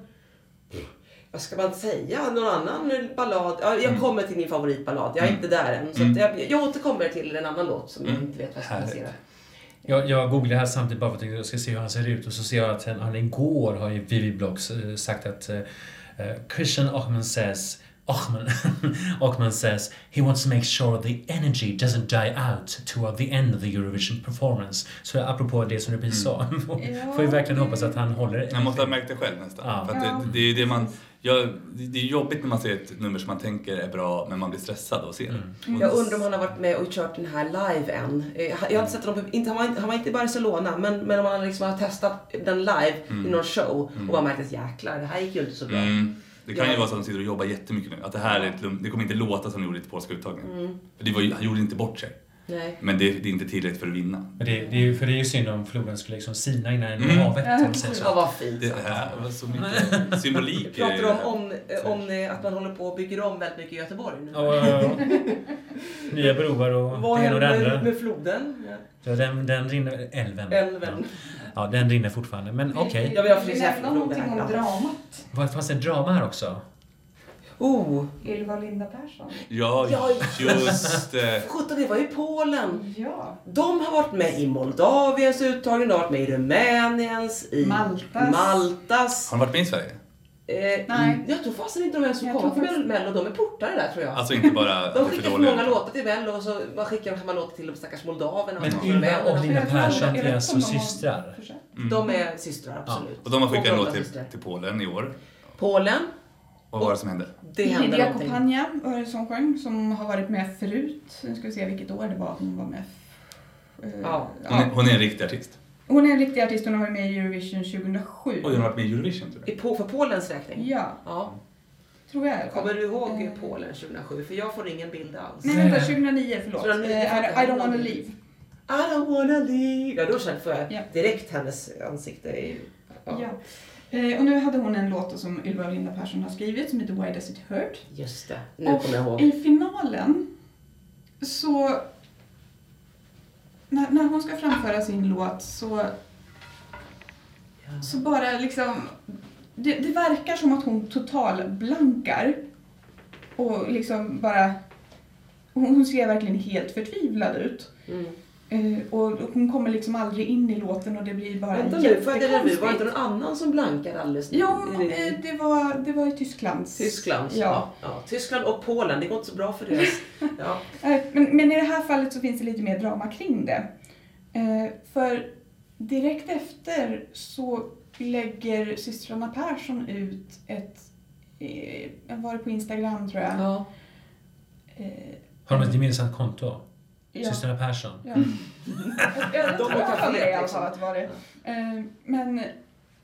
Vad ska man säga? Någon annan ballad? Ja, jag Mm. kommer till min favoritballad. Jag är Mm. inte där än. Så Mm. jag, jag återkommer till en annan låt som jag Mm. inte vet vad jag ska placera. Jag, jag googlade här samtidigt bara för att jag ska se hur han ser ut och så ser jag att han, han igår har i Vivi Blogs eh, sagt att uh, Christian Ochman says Ochman, Ochman (laughs) says he wants to make sure the energy doesn't die out toward the end of the Eurovision performance. Så apropå det som du precis sa, (laughs) får vi verkligen hoppas att han håller Jag måste ha märkt det själv nästan. Ja. För det, det är ju det man, jag, det är jobbigt när man ser ett nummer som man tänker är bra men man blir stressad av att se det. Mm. Jag undrar om han har varit med och kört den här live än. Eh, Jag har inte sett honom, inte, han, var, inte- han var inte i Barcelona, men, men om han liksom har testat den live i någon show och bara märkt att jäklar, det här gick ju inte så bra. Mm. Det kan ju Ja. vara så att de sitter och jobbar jättemycket nu. Att det här är ett det kommer inte låta som de gjorde i polska uttagningen. Mm. För det var ju, han gjorde inte bort sig. Nej. Men det, det är inte tillräckligt för att vinna. Men det, det är ju, för det är ju synd om floden skulle liksom sina innan den Mm. havet. säger Ja, vad fint Det sagt. är var så mycket symbolik. Vi (laughs) pratar om, om, om eh, att man håller på och bygger om väldigt mycket i Göteborg nu. Ja, ja, ja. (laughs) Nya broar och Vad det ena och det händer andra. med floden? Ja. Ja, den, den rinner... Älven. Älven. Ja, den rinner fortfarande. Men okej. Jag vill nämna någonting här. om dramat. Fanns det drama här också? Oh, Ylva och Linda Persson. Ja, Ja, just det. (laughs) 17 det var ju Polen. Ja. De har varit med i Moldaviens uttagning, de har varit med i Rumäniens, i Maltas. Maltas. Har han varit med i Sverige? Eh, Nej. Jag tror fasen inte de ens som Jag kom tror till Mello, de är portare där tror jag. Alltså inte bara de skickar för många låtar till Mello och så man skickar samma låtar till de stackars moldaverna. Men och Ylva och Linda Persson är alltså de systrar. Mm. De är systrar, absolut. Och de har skickat en låt till, till Polen i år. Polen, vad var det som hände? det händer Lydia någonting. Kopania var det som sjöng, som har varit med förut. Nu ska vi se vilket år det var hon var med. Eh, Ja. Hon är, hon är en riktig artist. Hon är en riktig artist, hon har varit med i Eurovision 2007. Oj, hon har varit med i Eurovision tror jag. I Po- För Polens räkning? Ja, Ja. tror jag. Kommer du ihåg Eh, Polen 2007? För jag får ingen bild alls. Nej, vänta, 2009, förlåt. 2009, Eh, I, I don't wanna leave. I don't wanna leave. Ja, då känner jag Ja. direkt hennes ansikte. I, Ja. ja. Eh, och nu hade hon en låt som Ylva och Linda Persson har skrivit som heter Why Does It Hurt? Just det, nu och kommer jag ihåg. i finalen så... När, när hon ska framföra sin låt så, så bara liksom... Det, det verkar som att hon total blankar och liksom bara... Hon, hon ser verkligen helt förtvivlad ut. Mm. Eh, och hon kommer liksom aldrig in i låten och det blir bara Vänta nu, får jag det? Var det inte någon annan som blankade alldeles nu? Ja, det- eh, det var, det var i Tyskland. Tyskland. Ja. ja. Tyskland och Polen, det går inte så bra för deras... (laughs) Ja. Eh, Men, men i det här fallet så finns det lite mer drama kring det. Eh, för direkt efter så lägger systrarna Persson ut ett, eh, var det på Instagram tror jag. Ja. Eh, Har de ett gemensamt konto? Ja. Systrarna Persson? Ja. (laughs) jag tror har jag för mig i det, alla liksom. fall att det var det. Eh, men,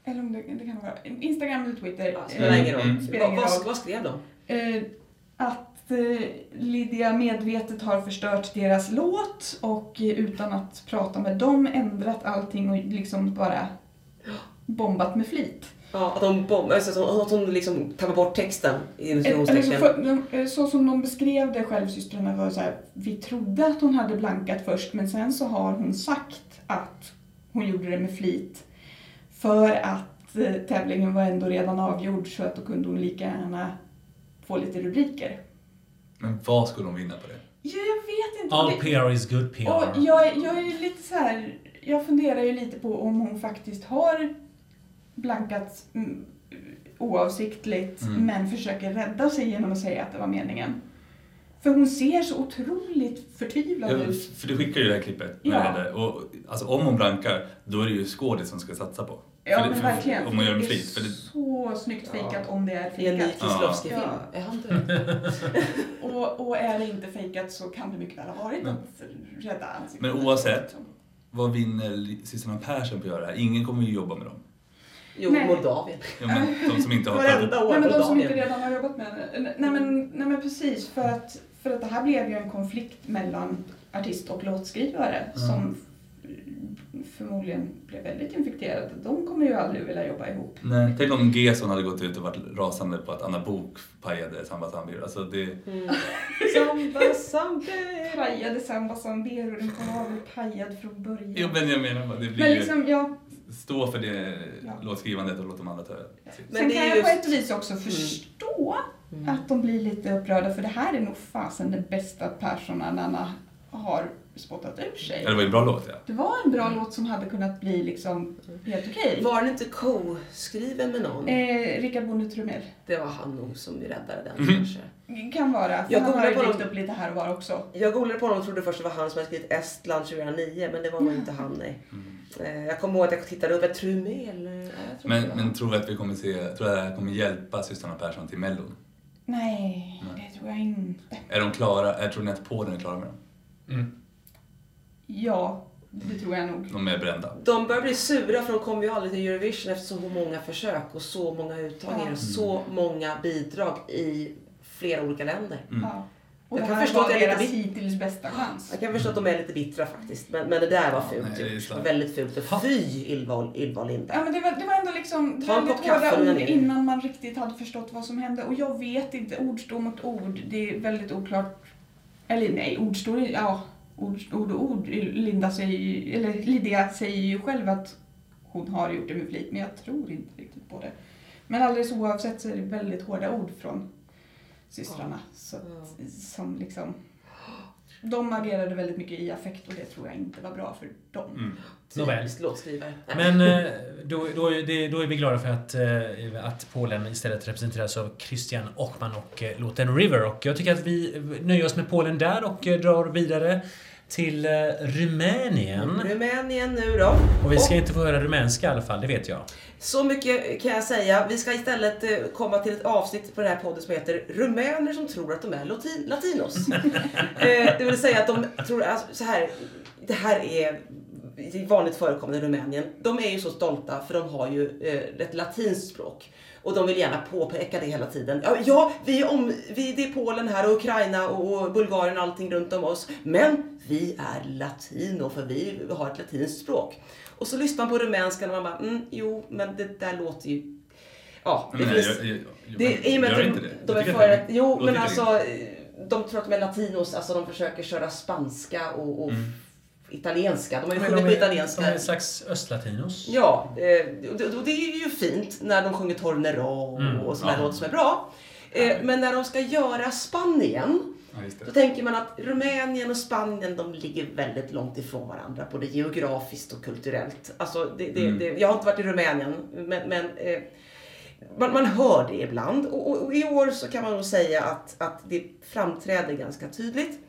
eller om det, det kan vara Instagram eller Twitter. Ja, spelar ingen roll. Mm. Spelar Vad, ingen vad, roll. vad skrev de? Eh, att eh, Lydia medvetet har förstört deras låt och eh, utan att prata med dem ändrat allting och liksom bara bombat med flit. Ja, att de bomb, alltså, så- att hon liksom tappar bort texten i Eller så, för, de, så som de beskrev det själv, systrarna, var så här, vi trodde att hon hade blankat först men sen så har hon sagt att hon gjorde det med flit för att eh, tävlingen var ändå redan avgjord så att då kunde hon lika gärna få lite rubriker. Men vad skulle de vinna på det? Ja, jag vet inte. All PR is good PR. Och jag, är- jag är ju lite så här, jag funderar ju lite på om hon faktiskt har blankat mm, oavsiktligt Mm. men försöker rädda sig genom att säga att det var meningen. För hon ser så otroligt förtvivlad Ja, ut. för du skickar ju det här klippet med Ja. henne. Och, alltså, om hon blankar, då är det ju skådis som ska satsa på. Ja För det- men för- verkligen. Om man gör det det är flit. För det, så snyggt fejkat om det är I en ny fejkat. Kieslowski-film. Ja. Är han död? (laughs) Och, och är det inte fejkat så kan det mycket väl ha varit Men- att rädda ansiktet. Men oavsett. vad vinner systrarna Persson på att göra det här? Ingen kommer ju jobba med dem. Jo, Nej. Moldavien. Ja, men de som inte har Varenda år Nej men de som inte redan har jobbat med det. Nej men, nej, men precis, för att, för att det här blev ju en konflikt mellan artist och låtskrivare Mm. som förmodligen blev väldigt infekterade. De kommer ju aldrig vilja jobba ihop. Nej. Tänk om Gesson hade gått ut och varit rasande på att Anna Bok pajade Samba Sambir. Alltså det... Mm. Samba, samba. Pajade Samba Sambero, den var väl pajad från början. Jo men jag menar bara, det blir men ju... liksom, ja, Stå för det Ja. låtskrivandet och låt de andra ta. Men Sen kan jag på just- ett vis också förstå Mm. att de blir lite upprörda för det här är nog fasen den bästa Persson Anna har spottat ur sig. Ja, det var en bra låt ja. Det var en bra låt som hade kunnat bli liksom helt okej. Var den inte co-skriven med någon? Eh, Rickard Bonde Trumell. Det var han nog som räddade den Mhm. kanske. Kan vara. Jag han har ju på dykt dem. upp lite här och var också. Jag googlade på honom och trodde först det var han som hade skrivit Estland 2009, men det var nog inte han nej. Eh, Jag kommer ihåg att jag tittade upp ett Trumel. eh, ja, jag tror Men, men tror du att vi kommer se, tror du att det här kommer hjälpa systrarna Persson till Mellon? Nej, Nej. det tror jag inte. Är de klara, är, tror ni att Polen är klara med dem? Mm. Ja, det tror jag nog. De är brända. De börjar bli sura för de kommer ju aldrig till Eurovision efter så många försök och så många uttagningar Ja. och så många bidrag i flera olika länder. Mm. Ja. Och Jag det kan förstå att var jag är lite deras bit- hittills bästa chans. Jag kan förstå att de är lite bittra faktiskt. Men, men det där var fult nej, det är gjort. sant. Väldigt fult. Och fy Ylva, Ylva och Linda. Ja men det var, det var ändå liksom Ta väldigt hårda ord innan man riktigt hade förstått vad som hände. Och jag vet inte, ord står mot ord. Det är väldigt oklart. Eller nej, ord står ja, ord, ord och ord. Linda säger eller Lydia säger ju själv att hon har gjort det med flit, men jag tror inte riktigt på det. Men alldeles oavsett så är det väldigt hårda ord från systrarna. Så att, som liksom, de agerade väldigt mycket i affekt och det tror jag inte var bra för dem. Mm. Nåväl. Typiskt låtskrivare. Men eh, då, då, det, då är vi glada för att, eh, att Polen istället representeras av Christian Ochman och eh, låten River. Och jag tycker att vi nöjer oss med Polen där och drar vidare till eh, Rumänien. Rumänien nu då. Och vi ska inte få höra rumänska i alla fall, det vet jag. Så mycket kan jag säga. Vi ska istället eh, komma till ett avsnitt på den här podden som heter Rumäner som tror att de är latin- latinos. (laughs) eh, det vill säga att de tror, alltså, så här, det här är vanligt förekommande i Rumänien. De är ju så stolta för de har ju ett latinskt språk. Och de vill gärna påpeka det hela tiden. Ja, ja vi är om, vi, det är Polen här och Ukraina och, Bulgarien och allting runt om oss. Men vi är latino för vi har ett latinskt språk. Och så lyssnar man på rumänska och man bara, mm, jo, men det där låter ju... Ja, det Nej, finns... jag, jag, jag, Det, I och med inte de, det. de är det Jo, men alltså... De tror att de är latinos, alltså de försöker köra spanska och, och italienska. De har ju sjungit på italienska. de är en slags östlatinos. Ja, eh, och det, är ju fint när de sjunger Tornero och, Mm, och sådana ja. låtar som är bra. Eh, men när de ska göra Spanien, Ja, då tänker man att Rumänien och Spanien, de ligger väldigt långt ifrån varandra, både geografiskt och kulturellt. Alltså, det, det, Mm. det, jag har inte varit i Rumänien, men, men eh, man, man hör det ibland. Och, och, och i år så kan man nog säga att, att det framträder ganska tydligt.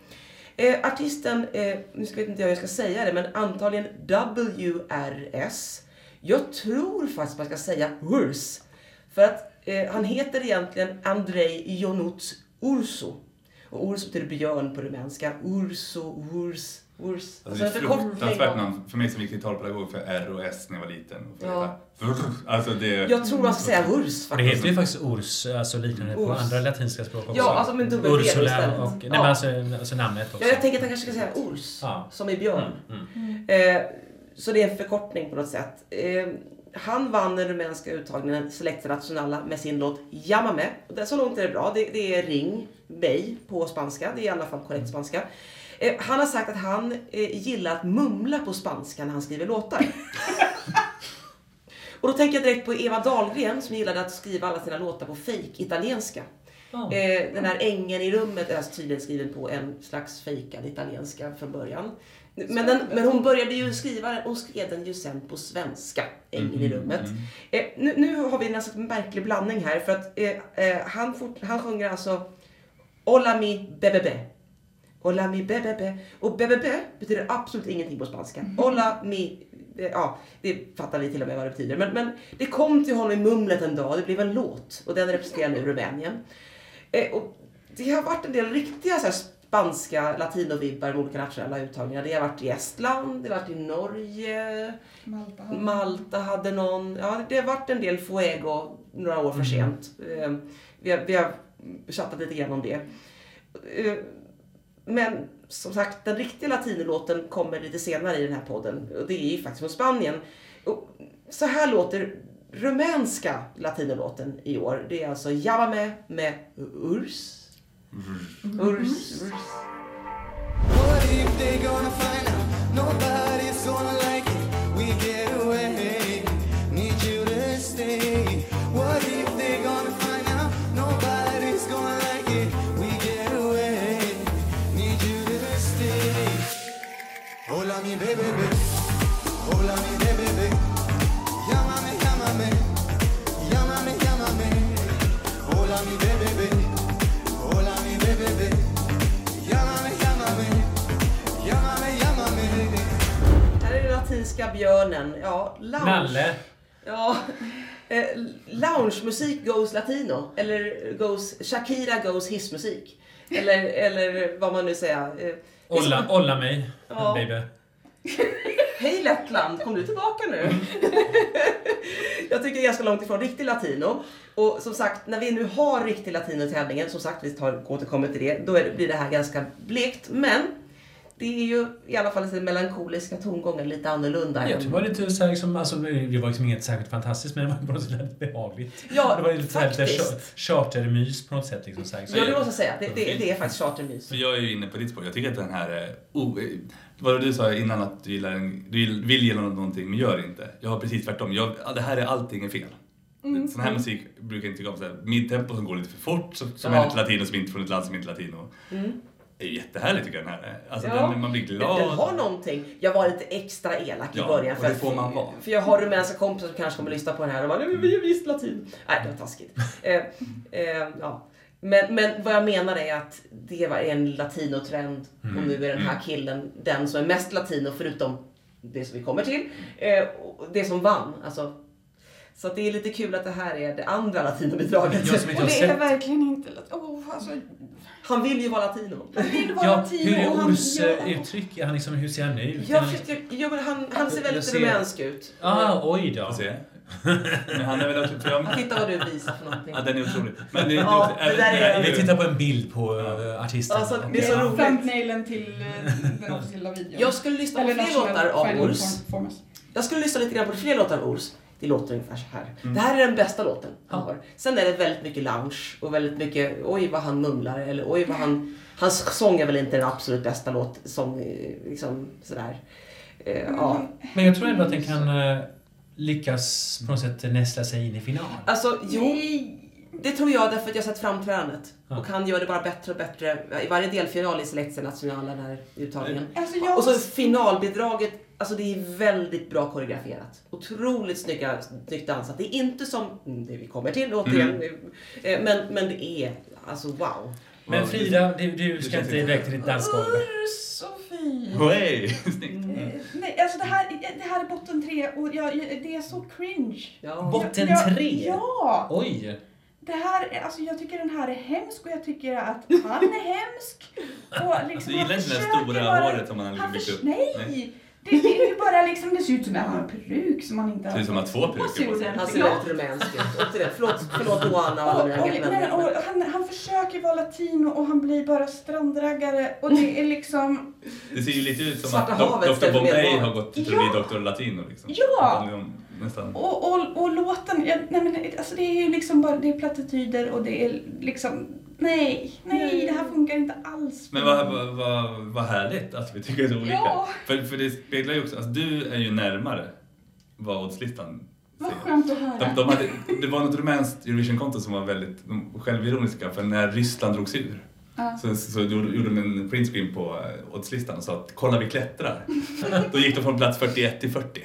Eh, artisten, eh, nu ska vet inte jag hur jag ska säga det, men antagligen WRS. Jag tror faktiskt man ska säga WURS. För att eh, han heter egentligen Andrei Ionuț Urso. Och Urso betyder björn på rumänska. Urso, Wurs, Wurs. Alltså, det är en förkortning fruktansvärt namn för mig som gick till talpedagog för R och S när jag var liten. Och för Ja. Alltså det... Jag tror man ska säga Wurs Och det heter ju faktiskt urs, alltså liknande på Urs. andra latinska språk också. Ja, alltså med dubbel Ursula istället. och... Nej Ja. men alltså, alltså namnet också. Ja, jag tänker att han kanske ska säga Urs, Ja. som i björn. Mm, Eh, så det är en förkortning på något sätt. Eh, han vann den rumänska uttagningen Selecta Nationala med sin låt det- Så långt är det bra. Det, det är ring mig på spanska. Det är i alla fall korrekt spanska. Eh, han har sagt att han eh, gillar att mumla på spanska när han skriver låtar. (laughs) Och då tänker jag direkt på Eva Dahlgren som gillade att skriva alla sina låtar på fake italienska. Ja. Eh, den här ängen i rummet är alltså tydligen skriven på en slags fejkad italienska från början. Men, den, men hon började ju skriva den, hon skrev den ju sen på svenska, Ängen i rummet. Eh, nu, nu har vi en slags märklig blandning här för att eh, eh, han, fort, han sjunger alltså Hola mi bebebe. Hola mi bebebe. Och bebebe betyder absolut ingenting på spanska. Hola mi... eh, Ja, det fattar vi till och med vad det betyder. Men, men det kom till honom i mumlet en dag. Det blev en låt. Och den representerar nu Rumänien. Eh, och det har varit en del riktiga så här, spanska latinovibbar med olika nationella uttagningar. Det har varit i Estland, det har varit i Norge, Malta. Malta hade någon. Ja, det har varit en del Fuego några år för sent. Eh, Vi har, vi har chattat lite grann om det. Eh, Men som sagt, den riktiga latinolåten kommer lite senare i den här podden. Och det är ju faktiskt från Spanien. Och så här låter rumänska latinolåten i år. Det är alltså Llámame med Urs. Urs. Urs. What latinska björnen. Ja, lounge. Nalle. Ja, eh, loungemusik goes latino. Eller goes, Shakira goes hissmusik. Eller, eller vad man nu säger. Eh, Olla, olla mig, Ja. baby. Hej Lettland, kom du tillbaka nu? (laughs) jag tycker det är ganska långt ifrån riktig latino. Och som sagt, när vi nu har riktig latino-tävlingen, som sagt vi tar, återkommer till det, då det, blir det här ganska blekt. Men det är ju i alla fall lite melankoliska tongångar, lite annorlunda. Jag tycker det var lite så här, liksom, alltså, det var liksom inget särskilt fantastiskt men det var på något sätt väldigt behagligt. Ja, det var lite lite faktiskt. char- chartermys på något sätt. Liksom, så här. Ja, det måste jag säga. Det, det, det är faktiskt chartermys. För jag är ju inne på ditt spår. Jag tycker att den här... är o- eh, Vad du sa innan att du, gillar en, du vill, gilla någonting men gör inte. Jag har precis tvärtom. Jag, ja, det här är allting är fel. Mm. Sån här musik brukar jag inte tycka om. Midtempo som går lite för fort, som, som Ja. är ett latino som inte från ett land som inte är latino. Mm. Är jättehärligt tycker jag den här är. Alltså Ja. den, man blir glad. den har någonting. Jag var lite extra elak i Ja, början. och det får man vara. För jag har rumänska kompisar som kanske kommer lyssna på den här och bara, "Nej, men vi är visst latin. Nej, det var taskigt. (laughs) eh, eh, ja. men, men vad jag menar är att det var en latinotrend och nu är den här killen den som är mest latino förutom det som vi kommer till. Eh, det som vann. Alltså, så det är lite kul att det här är det andra latinobidraget. Jag som inte Och det är verkligen inte... lat- Oh, alltså, Han vill ju vara latino. han vill vara Ja, latino hur är han Ors eh, uttryck? Är han liksom, hur ser han ut? Jag han- försökte, jo, men han, han ser väldigt ser- rumänsk ut. Ah, oj då. Men han är väl också... För jag, Titta vad du visar för någonting. ja, den är otrolig. Men det, Ja, det, det där är- Vi tittar på en bild på uh, artisten. Alltså, det är så roligt. Thumbnailen till eh, den officiella videon. Jag skulle lyssna på Eller fler låtar av formas. Jag skulle lyssna lite grann på fler låtar av Urs. Det låter ungefär så här. Mm. Det här är den bästa låten han Ja. har. Sen är det väldigt mycket lounge och väldigt mycket oj vad han mumlar eller oj vad han... Hans sång är väl inte den absolut bästa låt som liksom sådär. Eh, ja. Men jag tror ändå att den kan eh, lyckas på något sätt nästla sig in i final. Alltså jo, Nej. det tror jag därför att jag har sett framträdandet. Ja. Och han gör det bara bättre och bättre. I varje delfinal i Selectia National, den här uttagningen. Alltså jag... Och så finalbidraget, alltså det är väldigt bra koreograferat. Otroligt snygga, snyggt dansat. Det är inte som mm, det vi kommer till återigen. Eh, Men, men det är, alltså wow. Men Frida, du, du ska inte direkt till ditt dansgolv. Sofie. Hey, (laughs) snyggt. Eh, Nej, alltså det här, det här är botten tre och jag, det är så cringe. Ja. Botten Jag- tre? Ja! Oj! Det här, är- alltså jag tycker den här är hemsk och jag tycker att (laughs) han är hemsk. Och liksom, Du gillar inte det stora håret som han har han byggt upp? Nej! Nej. Det, det är ju bara liksom, det ser ut som att han har en peruk som han inte Ser ut som att han har två peruker. Han ser väldigt rumänsk ut. Det, förlåt, förlåt Johanna och Och, och, och han, han försöker vara latino och han blir bara strandraggare och det är liksom... Det ser ju lite ut som Svarta att havet Dr. Bombay har gått till att Ja. bli Dr. Latino liksom. Ja. Nästan. Och, och, och låten, ja, nej men alltså det är ju liksom bara, det är plattityder och det är liksom, nej, nej, det här funkar inte alls. Men vad, vad, vad, vad härligt att vi tycker så olika. Ja. För, för det speglar ju också, alltså, du är ju närmare vad oddslistan Vad skönt att höra. De, de hade, det var något rumänskt Eurovision-konto som var väldigt självironiska för när Ryssland drogs ur Ja. så, så gjorde gjorde de en printscreen på eh, oddslistan och sa att kolla vi klättrar. Då gick de från plats 41 till 40.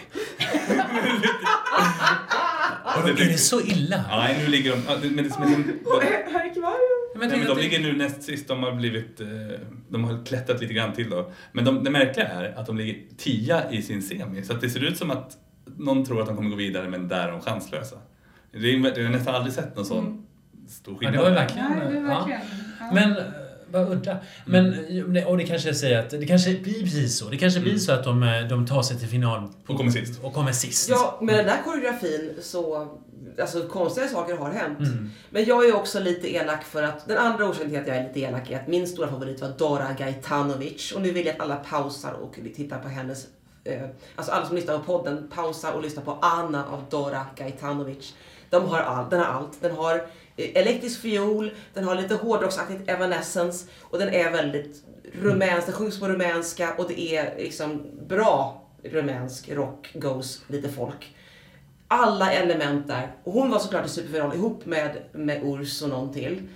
Och är det så illa? Ja, nej, nu ligger de... ja, det- Men det Men Nej, men att de det- ligger nu näst sist, de har blivit, eh, de har klättrat lite grann till då. Men de, det märkliga är att de ligger tia i sin semi, så att det ser ut som att någon tror att de kommer gå vidare men där är de chanslösa. Det är, jag har nästan aldrig sett någon sån stor Ja, skillnad. det var verkligen... Nej, det är ja. verkligen. Ja. Men vad udda. Men, eh, och det kanske säger att det kanske blir precis så. Det kanske blir så att de, eh, de tar sig till final Och kommer sist. och kommer sist. Ja, med den där koreografin så, alltså konstiga saker har hänt. Mm. Men jag är också lite elak för att, den andra orsaken till att jag är lite elak är att min stora favorit var Dora Gaitanovic. Och nu vill jag att alla pausar och tittar på hennes, eh, alltså alla som lyssnar på podden, pausar och lyssnar på Anna av Dora Gaitanovic. De har all, den har allt. Den har elektrisk fiol, den har lite hårdrocksaktigt Evanescence och den är väldigt rumänsk, den sjungs på rumänska och det är liksom bra rumänsk rock, goes lite folk alla element där. Och hon var såklart i superfinal ihop med, med Urs och någon till.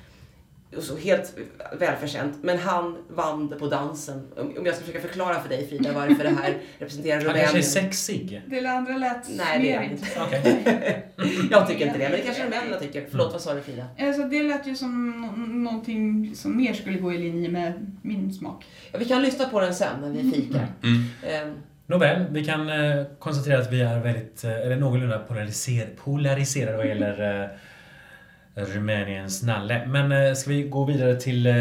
Och så helt välförtjänt. Men han vann det på dansen. Om jag ska försöka förklara för dig Frida varför det här (laughs) representerar Han kanske är Rumänien. sexig. Det andra lät Nej, det är inte. Okej. (laughs) Jag tycker inte det, men det kanske rumänerna tycker. Förlåt, vad sa du Frida? Alltså, det lät ju som nå- någonting som mer skulle gå i linje med min smak. Ja, vi kan lyssna på den sen när vi fikar. Mm. Ehm, Nåväl, vi kan eh, konstatera att vi är väldigt, eh, eller någorlunda polariser, polariserade vad gäller eh, Rumäniens nalle. Men eh, ska vi gå vidare till eh,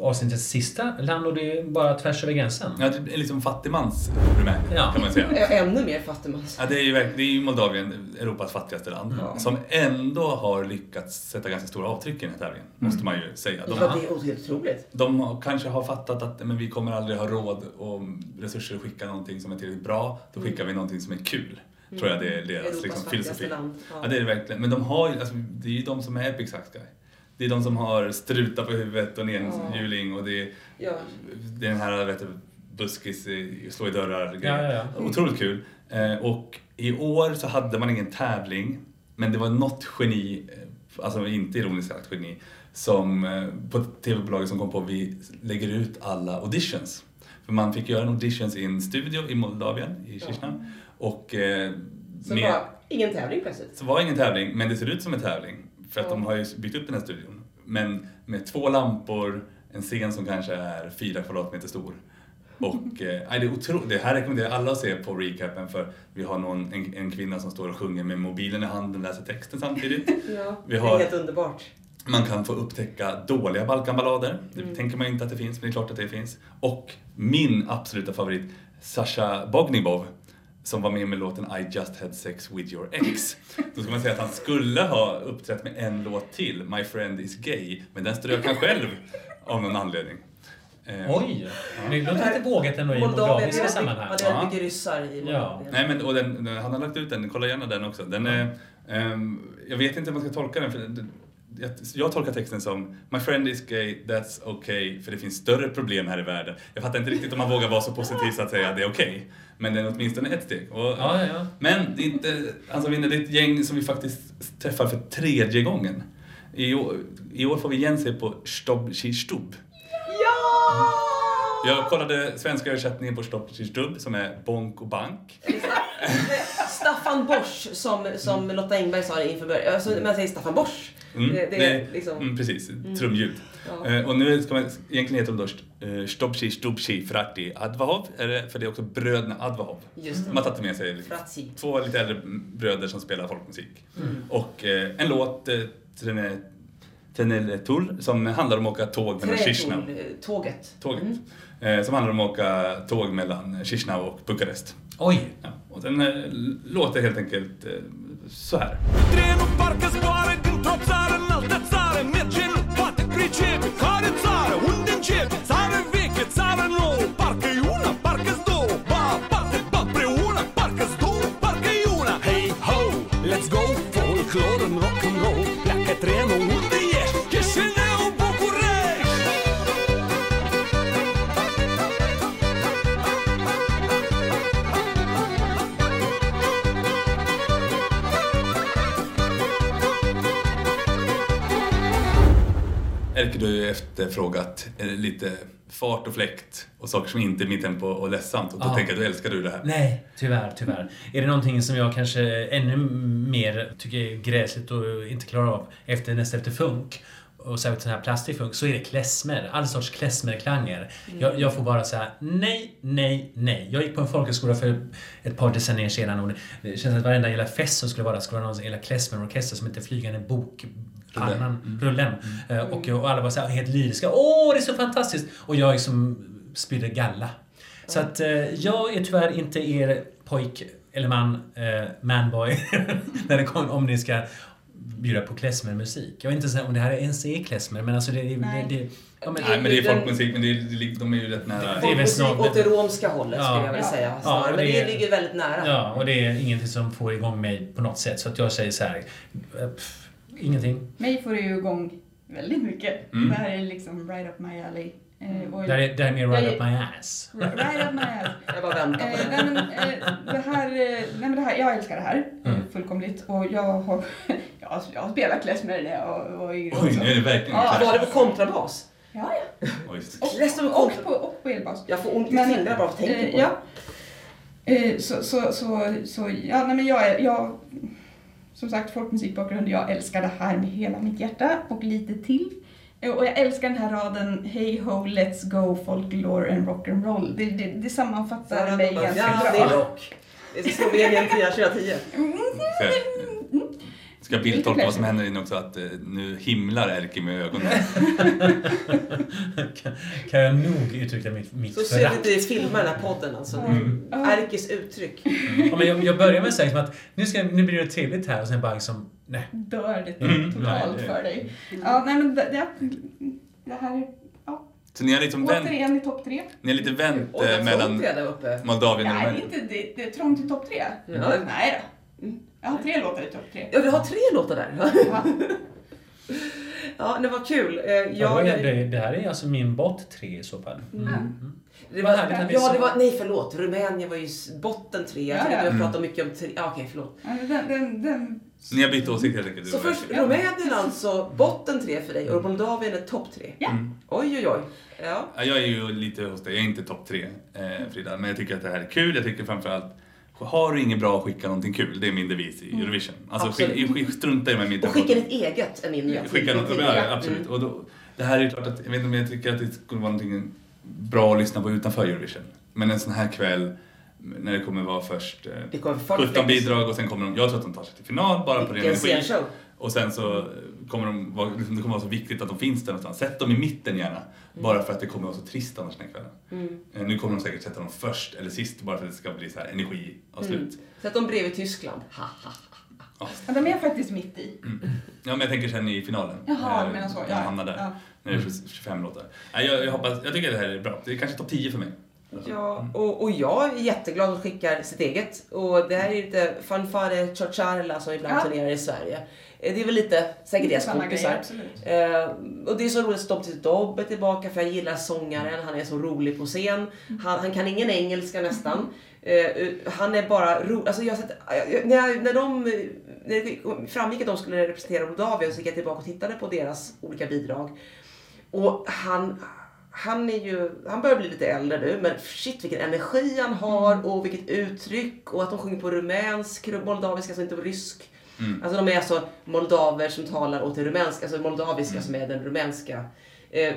avsnittets sista land och det är bara tvärs över gränsen. Ja, det är liksom fattigmans Rumänien, Ja. kan man säga. Ännu mer fattigmans. Ja, det är ju det är ju Moldavien, Europas fattigaste land, som ändå har lyckats sätta ganska stora avtryck i den här tävlingen, måste man ju säga. De, Ja, det är helt otroligt. de kanske har fattat att men vi kommer aldrig ha råd och resurser att skicka någonting som är tillräckligt bra, då skickar vi någonting som är kul. Tror jag det är deras Mm. Europas liksom, filosofi. land. Ja. Ja, det är det verkligen. Men de har ju, alltså, det är ju de som är Epic Sax Guy. Det är de som har strutar på huvudet och enhjuling och det är, Ja. det är den här vet du, buskis, slå i dörrar Ja, ja, ja. Otroligt kul. Eh, och i år så hade man ingen tävling, men det var något geni, eh, alltså inte ironiskt sagt geni, som eh, på tv-bolaget som kom på vi lägger ut alla auditions. För man fick göra en auditions i en studio i Moldavien, i Chisinau. Och eh, Så med- bara, ingen tävling plötsligt. så var det ingen tävling, men det ser ut som en tävling. För att Ja. de har ju byggt upp den här studion. Men med två lampor, en scen som kanske är fyra kvadratmeter stor. Och eh, det är otroligt. Det här rekommenderar jag alla att se på recapen för vi har någon, en, en kvinna som står och sjunger med mobilen i handen och läser texten samtidigt. (laughs) Ja, Vi Det har- är helt underbart. Man kan få upptäcka dåliga Balkanballader. Det tänker man inte att det finns, men det är klart att det finns. Och min absoluta favorit, Sasha Bognibov, som var med med låten I just had sex with your ex. Då ska man säga att han skulle ha uppträtt med en låt till, My friend is gay, men den strök han själv av någon anledning. Eh, Oj! Det låter lite vågat ändå i moldaviska är sammanhang. ja, det är mycket ryssar i Moldavien. Nej men och den, han har lagt ut den, kolla gärna den också. Den är, ehm, jag vet inte hur man ska tolka den. För den jag, jag tolkar texten som My friend is gay, that's okay, för det finns större problem här i världen. Jag fattar inte riktigt om man vågar vara så positiv så att säga att det är okej. Men det är åtminstone ett steg. Och, Ja, ja, ja. Men det är inte, vinner, det är ett gäng som vi faktiskt träffar för tredje gången. I år, i år får vi igen se på Stob Stub. Jag kollade svenska översättningen på Stopp Stub som är bonk och bank. (laughs) Staffan Bosch, som, som Lotta Engberg sa inför början. Alltså, man säger Staffan Bosch. Mm, Det, det är liksom... mm, precis, trumljud. Ja. Eh, och nu ska man, egentligen heter de då uh, Stopci Stupci Frati Advahov, för det är också bröderna Advahov. Just det. Har tagit med sig liksom, Frazzi. två lite äldre bröder som spelar folkmusik. Mm. Och eh, en låt, eh, Trene- Teneletul, som handlar om att åka tåg mellan eh, tåget. Tåget. Eh, som handlar om att åka tåg mellan Chisinau och Bukarest. Oi! Ja, och den eh, låter helt enkelt eh, så här. Trenu Erke, du har ju efterfrågat eh, lite fart och fläkt och saker som inte är mitt tempo och ledsamt. Och då Ja. tänker jag, då älskar du det här. Nej, tyvärr, tyvärr. Är det någonting som jag kanske ännu mer tycker är gräsligt och inte klarar av efter nästa efter funk och särskilt sån här plastig funk så är det klezmer. All sorts klezmerklanger. Jag, jag får bara säga nej, nej, nej. Jag gick på en folkhögskola för ett par decennier sedan och det, det känns att varenda jävla fest som skulle vara där skulle vara någon jävla klezmerorkester som heter Flygande bok Pannan, rullen. Eh, Och, och alla var så här helt lyriska. Åh, det är så fantastiskt! Och jag liksom spydde galla. Så att eh, jag är tyvärr inte er pojk eller man, eh, manboy, (laughs) när det kommer om ni ska bjuda på klezmermusik. Jag vet inte så- om det här ens är klezmer, men alltså det... det, Nej. det, ja, men, Nej, men det är folkmusik, men det är, det är- de är ju rätt nära. Det är väl snart- åt det romska hållet Ja. skulle jag vilja Ja. säga. Ja, Men det det- ligger väldigt nära. ja, och det är ingenting som får igång mig på något sätt. Så att jag säger så här, eh, pff, ingenting. Mig får det ju igång väldigt mycket. Mm. Det här är liksom right up my alley. Eh, och Det här är, det här är mer right Jag- up my ass. right up my alley. (laughs) Jag bara väntar Eh, på nej, det. men, eh, det här, eh, nej men det här, jag älskar det här eh, Mm. fullkomligt och jag har, (laughs) jag har, jag har spelat klezmer när jag var yngre Oj, nu är det verkligen Ja. Var det på kontrabas? Ja, ja. Och, och och, på, och på elbas. Jag får ont i Men, fingrarna bara för att tänka Eh, på ja. Eh, så, så, så, så, ja, nej men jag är, jag, som sagt folkmusikbakgrund, jag älskar det här med hela mitt hjärta och lite till. Eh, Och jag älskar den här raden Hey ho, let's go, folklore and rock'n'roll. Det, det, det sammanfattar mig ganska Ja, bra. det är rock. Det är Slovenien 10 2010. Ska bildtolka vad som händer inne också att eh, nu himlar Erki med ögonen. (laughs) kan, kan jag nog uttrycka mitt, mitt Så ser förakt? inte i filma den här podden alltså. Mm. Erkis uttryck. Ja, men jag, jag börjar med att säga som att nu, ska, nu blir det trevligt här och sen bara liksom, nej. Dör det Mm. totalt Nej, det- för dig. Ja, nej men det, det, det här är Så ni har liksom vänt, återigen i topp tre. ni har lite vänt eh, mellan. Moldavien och Nej, det är Rumänien. inte, det, det är trångt i topp tre. Ja. Nej då. Jag har tre låtar i topp tre. Ja, vi har tre låtar där. Ja. Ja, det var kul. Eh, Ja, Jag, det, det här är alltså min bott tre i så fall. Mm. det Vad var, härligt vi ja, det var, nej förlåt. Rumänien var ju botten tre. Jag Ja, tänkte ja. att vi pratade mycket om tre. Ja, okej, förlåt. Ja, Den, den, den, Ni har bytt åsikt helt enkelt. du Så först. Rumänien alltså, botten tre för dig och Moldavien är topp tre. Ja. Mm. Oj, oj, oj. Ja. Ja, jag är ju lite hos dig, jag är inte topp tre eh, Frida, men jag tycker att det här är kul. Jag tycker framförallt, har du inget bra, skicka någonting kul. Det är min devis i Eurovision. Alltså Absolut. skick, strunta i med min Och skicka ditt eget är min nya Skicka något, ja, absolut. Mm. Och då, det här är ju klart att, jag vet inte om jag tycker att det skulle vara någonting bra att lyssna på utanför Eurovision. Men en sån här kväll, när det kommer vara först eh, Det kommer folk 17 flex. bidrag och sen kommer de, jag tror att de tar sig till final bara på ren energi. Och sen så eh, kommer de liksom, det kommer vara så viktigt att de finns där någonstans. Sätt dem i mitten gärna. Bara för att det kommer vara så trist annars den här kvällen. Mm. Eh, Nu kommer de säkert sätta dem först eller sist bara för att det ska bli så här energi och slut. Mm. Sätt dem bredvid Tyskland. Ha, ha. ja, de är faktiskt mitt i. Ja men jag tänker sen i finalen. Jaha, Eh, du menar så. Ja. hamnar där. Ja. När det är 25 låtar. Nej, jag, jag, hoppas, jag tycker det här är bra. Det är kanske topp 10 för mig. Ja, och, och jag är jätteglad att skickar sitt eget. Och det här är lite fanfare ciociarla som ibland Ja. turnerar i Sverige. Det är väl lite säkert deras kompisar. Eh, och det är så roligt att Stopp till Dobb är tillbaka för jag gillar sångaren, han är så rolig på scen. Han, han kan ingen engelska nästan. Eh, han är bara rolig. Alltså jag sett, när, jag, när de när det framgick att de skulle representera Moldavien så gick jag tillbaka och tittade på deras olika bidrag. Och han, han är ju, han börjar bli lite äldre nu, men shit vilken energi han har och vilket uttryck och att de sjunger på rumänsk, moldaviska, alltså inte på rysk. Alltså de är alltså moldaver som talar åt det rumänska, alltså moldaviska som är den rumänska. Eh,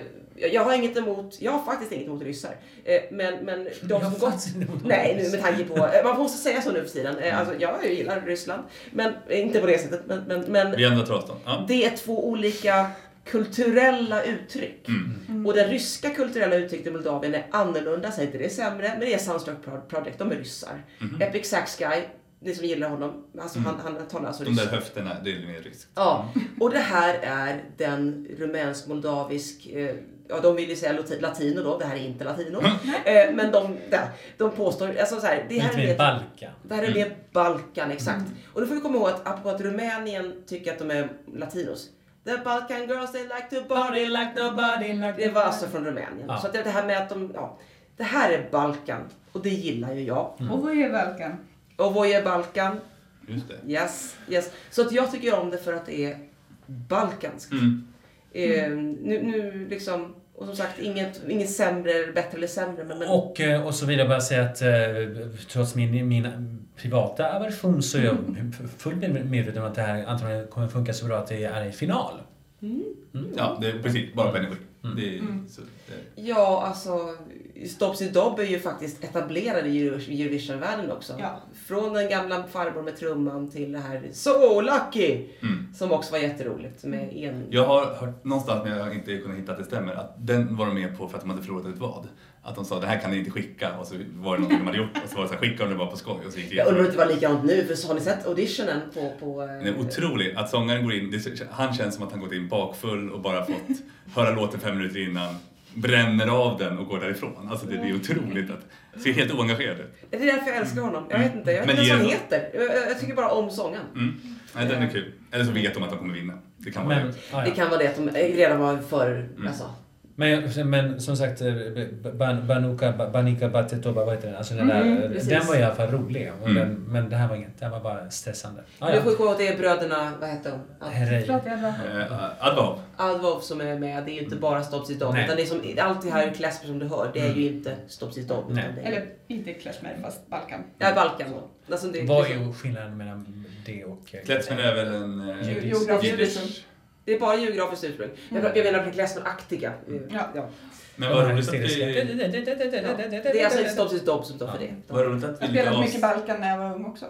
jag har inget emot, jag har faktiskt inget emot ryssar. Eh, men, men de Jag har som gått... Nej, nu med tanke på, eh, man måste säga så nu för tiden. Eh, alltså jag gillar Ryssland, men eh, inte på det sättet. Men, men, men Vi ändrar tar avstånd. Ja. det är två olika kulturella uttryck. Mm. Och det ryska kulturella uttrycket i Moldavien är annorlunda, säger inte det är sämre, men det är Soundstruck Pro- Project, de är ryssar. Mhm. Epic Sax Guy, ni som gillar honom, alltså han, han talar alltså Mm. De där ryska. höfterna, det är mer ryskt. Ja, och det här är den rumänsk-moldavisk, eh, ja de vill ju säga lati- latino då, det här är inte latino. Eh, men de, där, de påstår, alltså så här, det här är mer Balkan. det här är mer Balkan, exakt. Och då får vi komma ihåg att, apropå att Rumänien tycker att de är latinos. The Balkan girls they like to party like nobody like Det var alltså från Rumänien. Ja. Så att det här med att de, ja. Det här är Balkan. Och det gillar ju jag. Och vad är Balkan? Och vad är Balkan? Just det. Yes, yes. Så att jag tycker om det för att det är balkanskt. Mm. Eh, nu, nu liksom, och som sagt, inget, inget sämre, eller bättre eller sämre. Men, men, Och, eh, och så vill jag bara säga att eh, trots min, min privata aversion så är jag fullt medveten om att det här antagligen kommer funka så bra att det är i final. Ja, det är precis. Bara på energi. Det är, så, det, Ja, alltså Stops i Dobb är ju faktiskt etablerade i Euro- i Eurovision-världen också. Ja. Från den gamla farbror med trumman till det här So Lucky! Mm. Som också var jätteroligt med en... Jag har hört någonstans, men jag har inte kunnat hitta att det stämmer, att den var de med på för att de hade förlorat ett vad. Att de sa det här kan ni inte skicka och så var det någonting de hade gjort och så var det så här, skicka om det bara på skoj och så gick det Jag undrar om det var likadant nu, för så har ni sett auditionen på... på eh, Det är otroligt att sångaren går in, det, han känns som att han gått in bakfull och bara fått höra låten fem minuter innan, bränner av den och går därifrån. Alltså det, det är otroligt att, ser helt oengagerad ut. Det är därför jag älskar honom. Jag vet inte, jag vet Men inte ens vad han heter. Jag, jag- tycker bara om sången. Mm. Nej, den är kul. Eller så vet de att de kommer vinna. Det kan vara Men, det. ja, Det kan vara det att de redan var för... Mm. Alltså. Men, men som sagt, eh, Ban- Banuka, Banika Batetoba, vad heter den? Alltså den, Mm, där, precis. den var i alla fall rolig. Mm. den, men det här var inget. Den var bara stressande. Ah, Du får ja. komma att det bröderna, vad heter de? Ad- Herrej. Förlåt, jag drar. Eh. Advov som är med, det är ju inte bara Stopp sitt Dobb. Nej. Utan det är som, allt det här Klesmer som du hör, det är ju inte Stopp sitt Dobb. utan Nej. det är- Eller inte Klezmer, fast Balkan. Ja, Balkan. Alltså det, Vad det, är skillnaden mellan det och... eh, Kletsmen är väl en... eh, Det är bara geografiskt ursprung. Jag, Mm. jag menar Klesmer-aktiga. Ja. Ja. Men vad roligt att vi... Det är alltså inte Stopp sitt Dobb som står för det. Vad roligt att vi Jag spelade mycket Balkan när jag var ung också.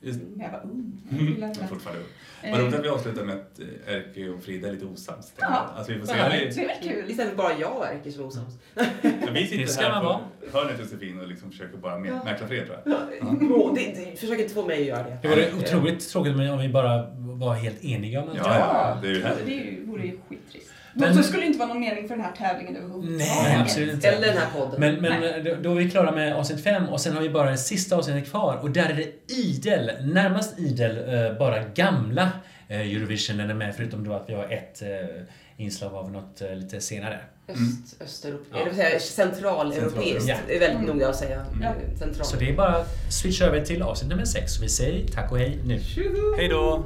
Just, När jag var ung. mm, jag är det. fortfarande ung. Vad roligt att vi avslutar med att eh, Erke och Frida är lite osams. Ja. Alltså, vi får se. härligt. Det är kul? Istället för bara jag och Erkki som är osams. Ja, vi sitter Det ska här på hörnet Josefin och liksom försöker bara mä- Ja. mäkla fred tror jag. Ja. Försök inte få mig att göra det. Det vore otroligt tråkigt om vi bara var helt eniga om allt. Ja, ja, det är ju det, härligt. det ju- vore ju skittrist. Men- Men, det skulle inte vara någon mening för den här tävlingen överhuvudtaget. Nej, absolut inte. Eller den här podden. Men, men då- då är vi klara med avsnitt 5 och sen har vi bara det sista avsnittet kvar och där är det idel, närmast idel, eh, bara gamla eh, Eurovision är med förutom då att vi har ett eh, inslag av något eh, lite senare. Öst, Östeuropa, Ja. eller centraleuropeiskt. Ja. Det är väldigt noga att säga. Ja. Central. Så det är bara att switcha över till avsnitt nummer 6 och vi säger tack och hej nu. Hej då!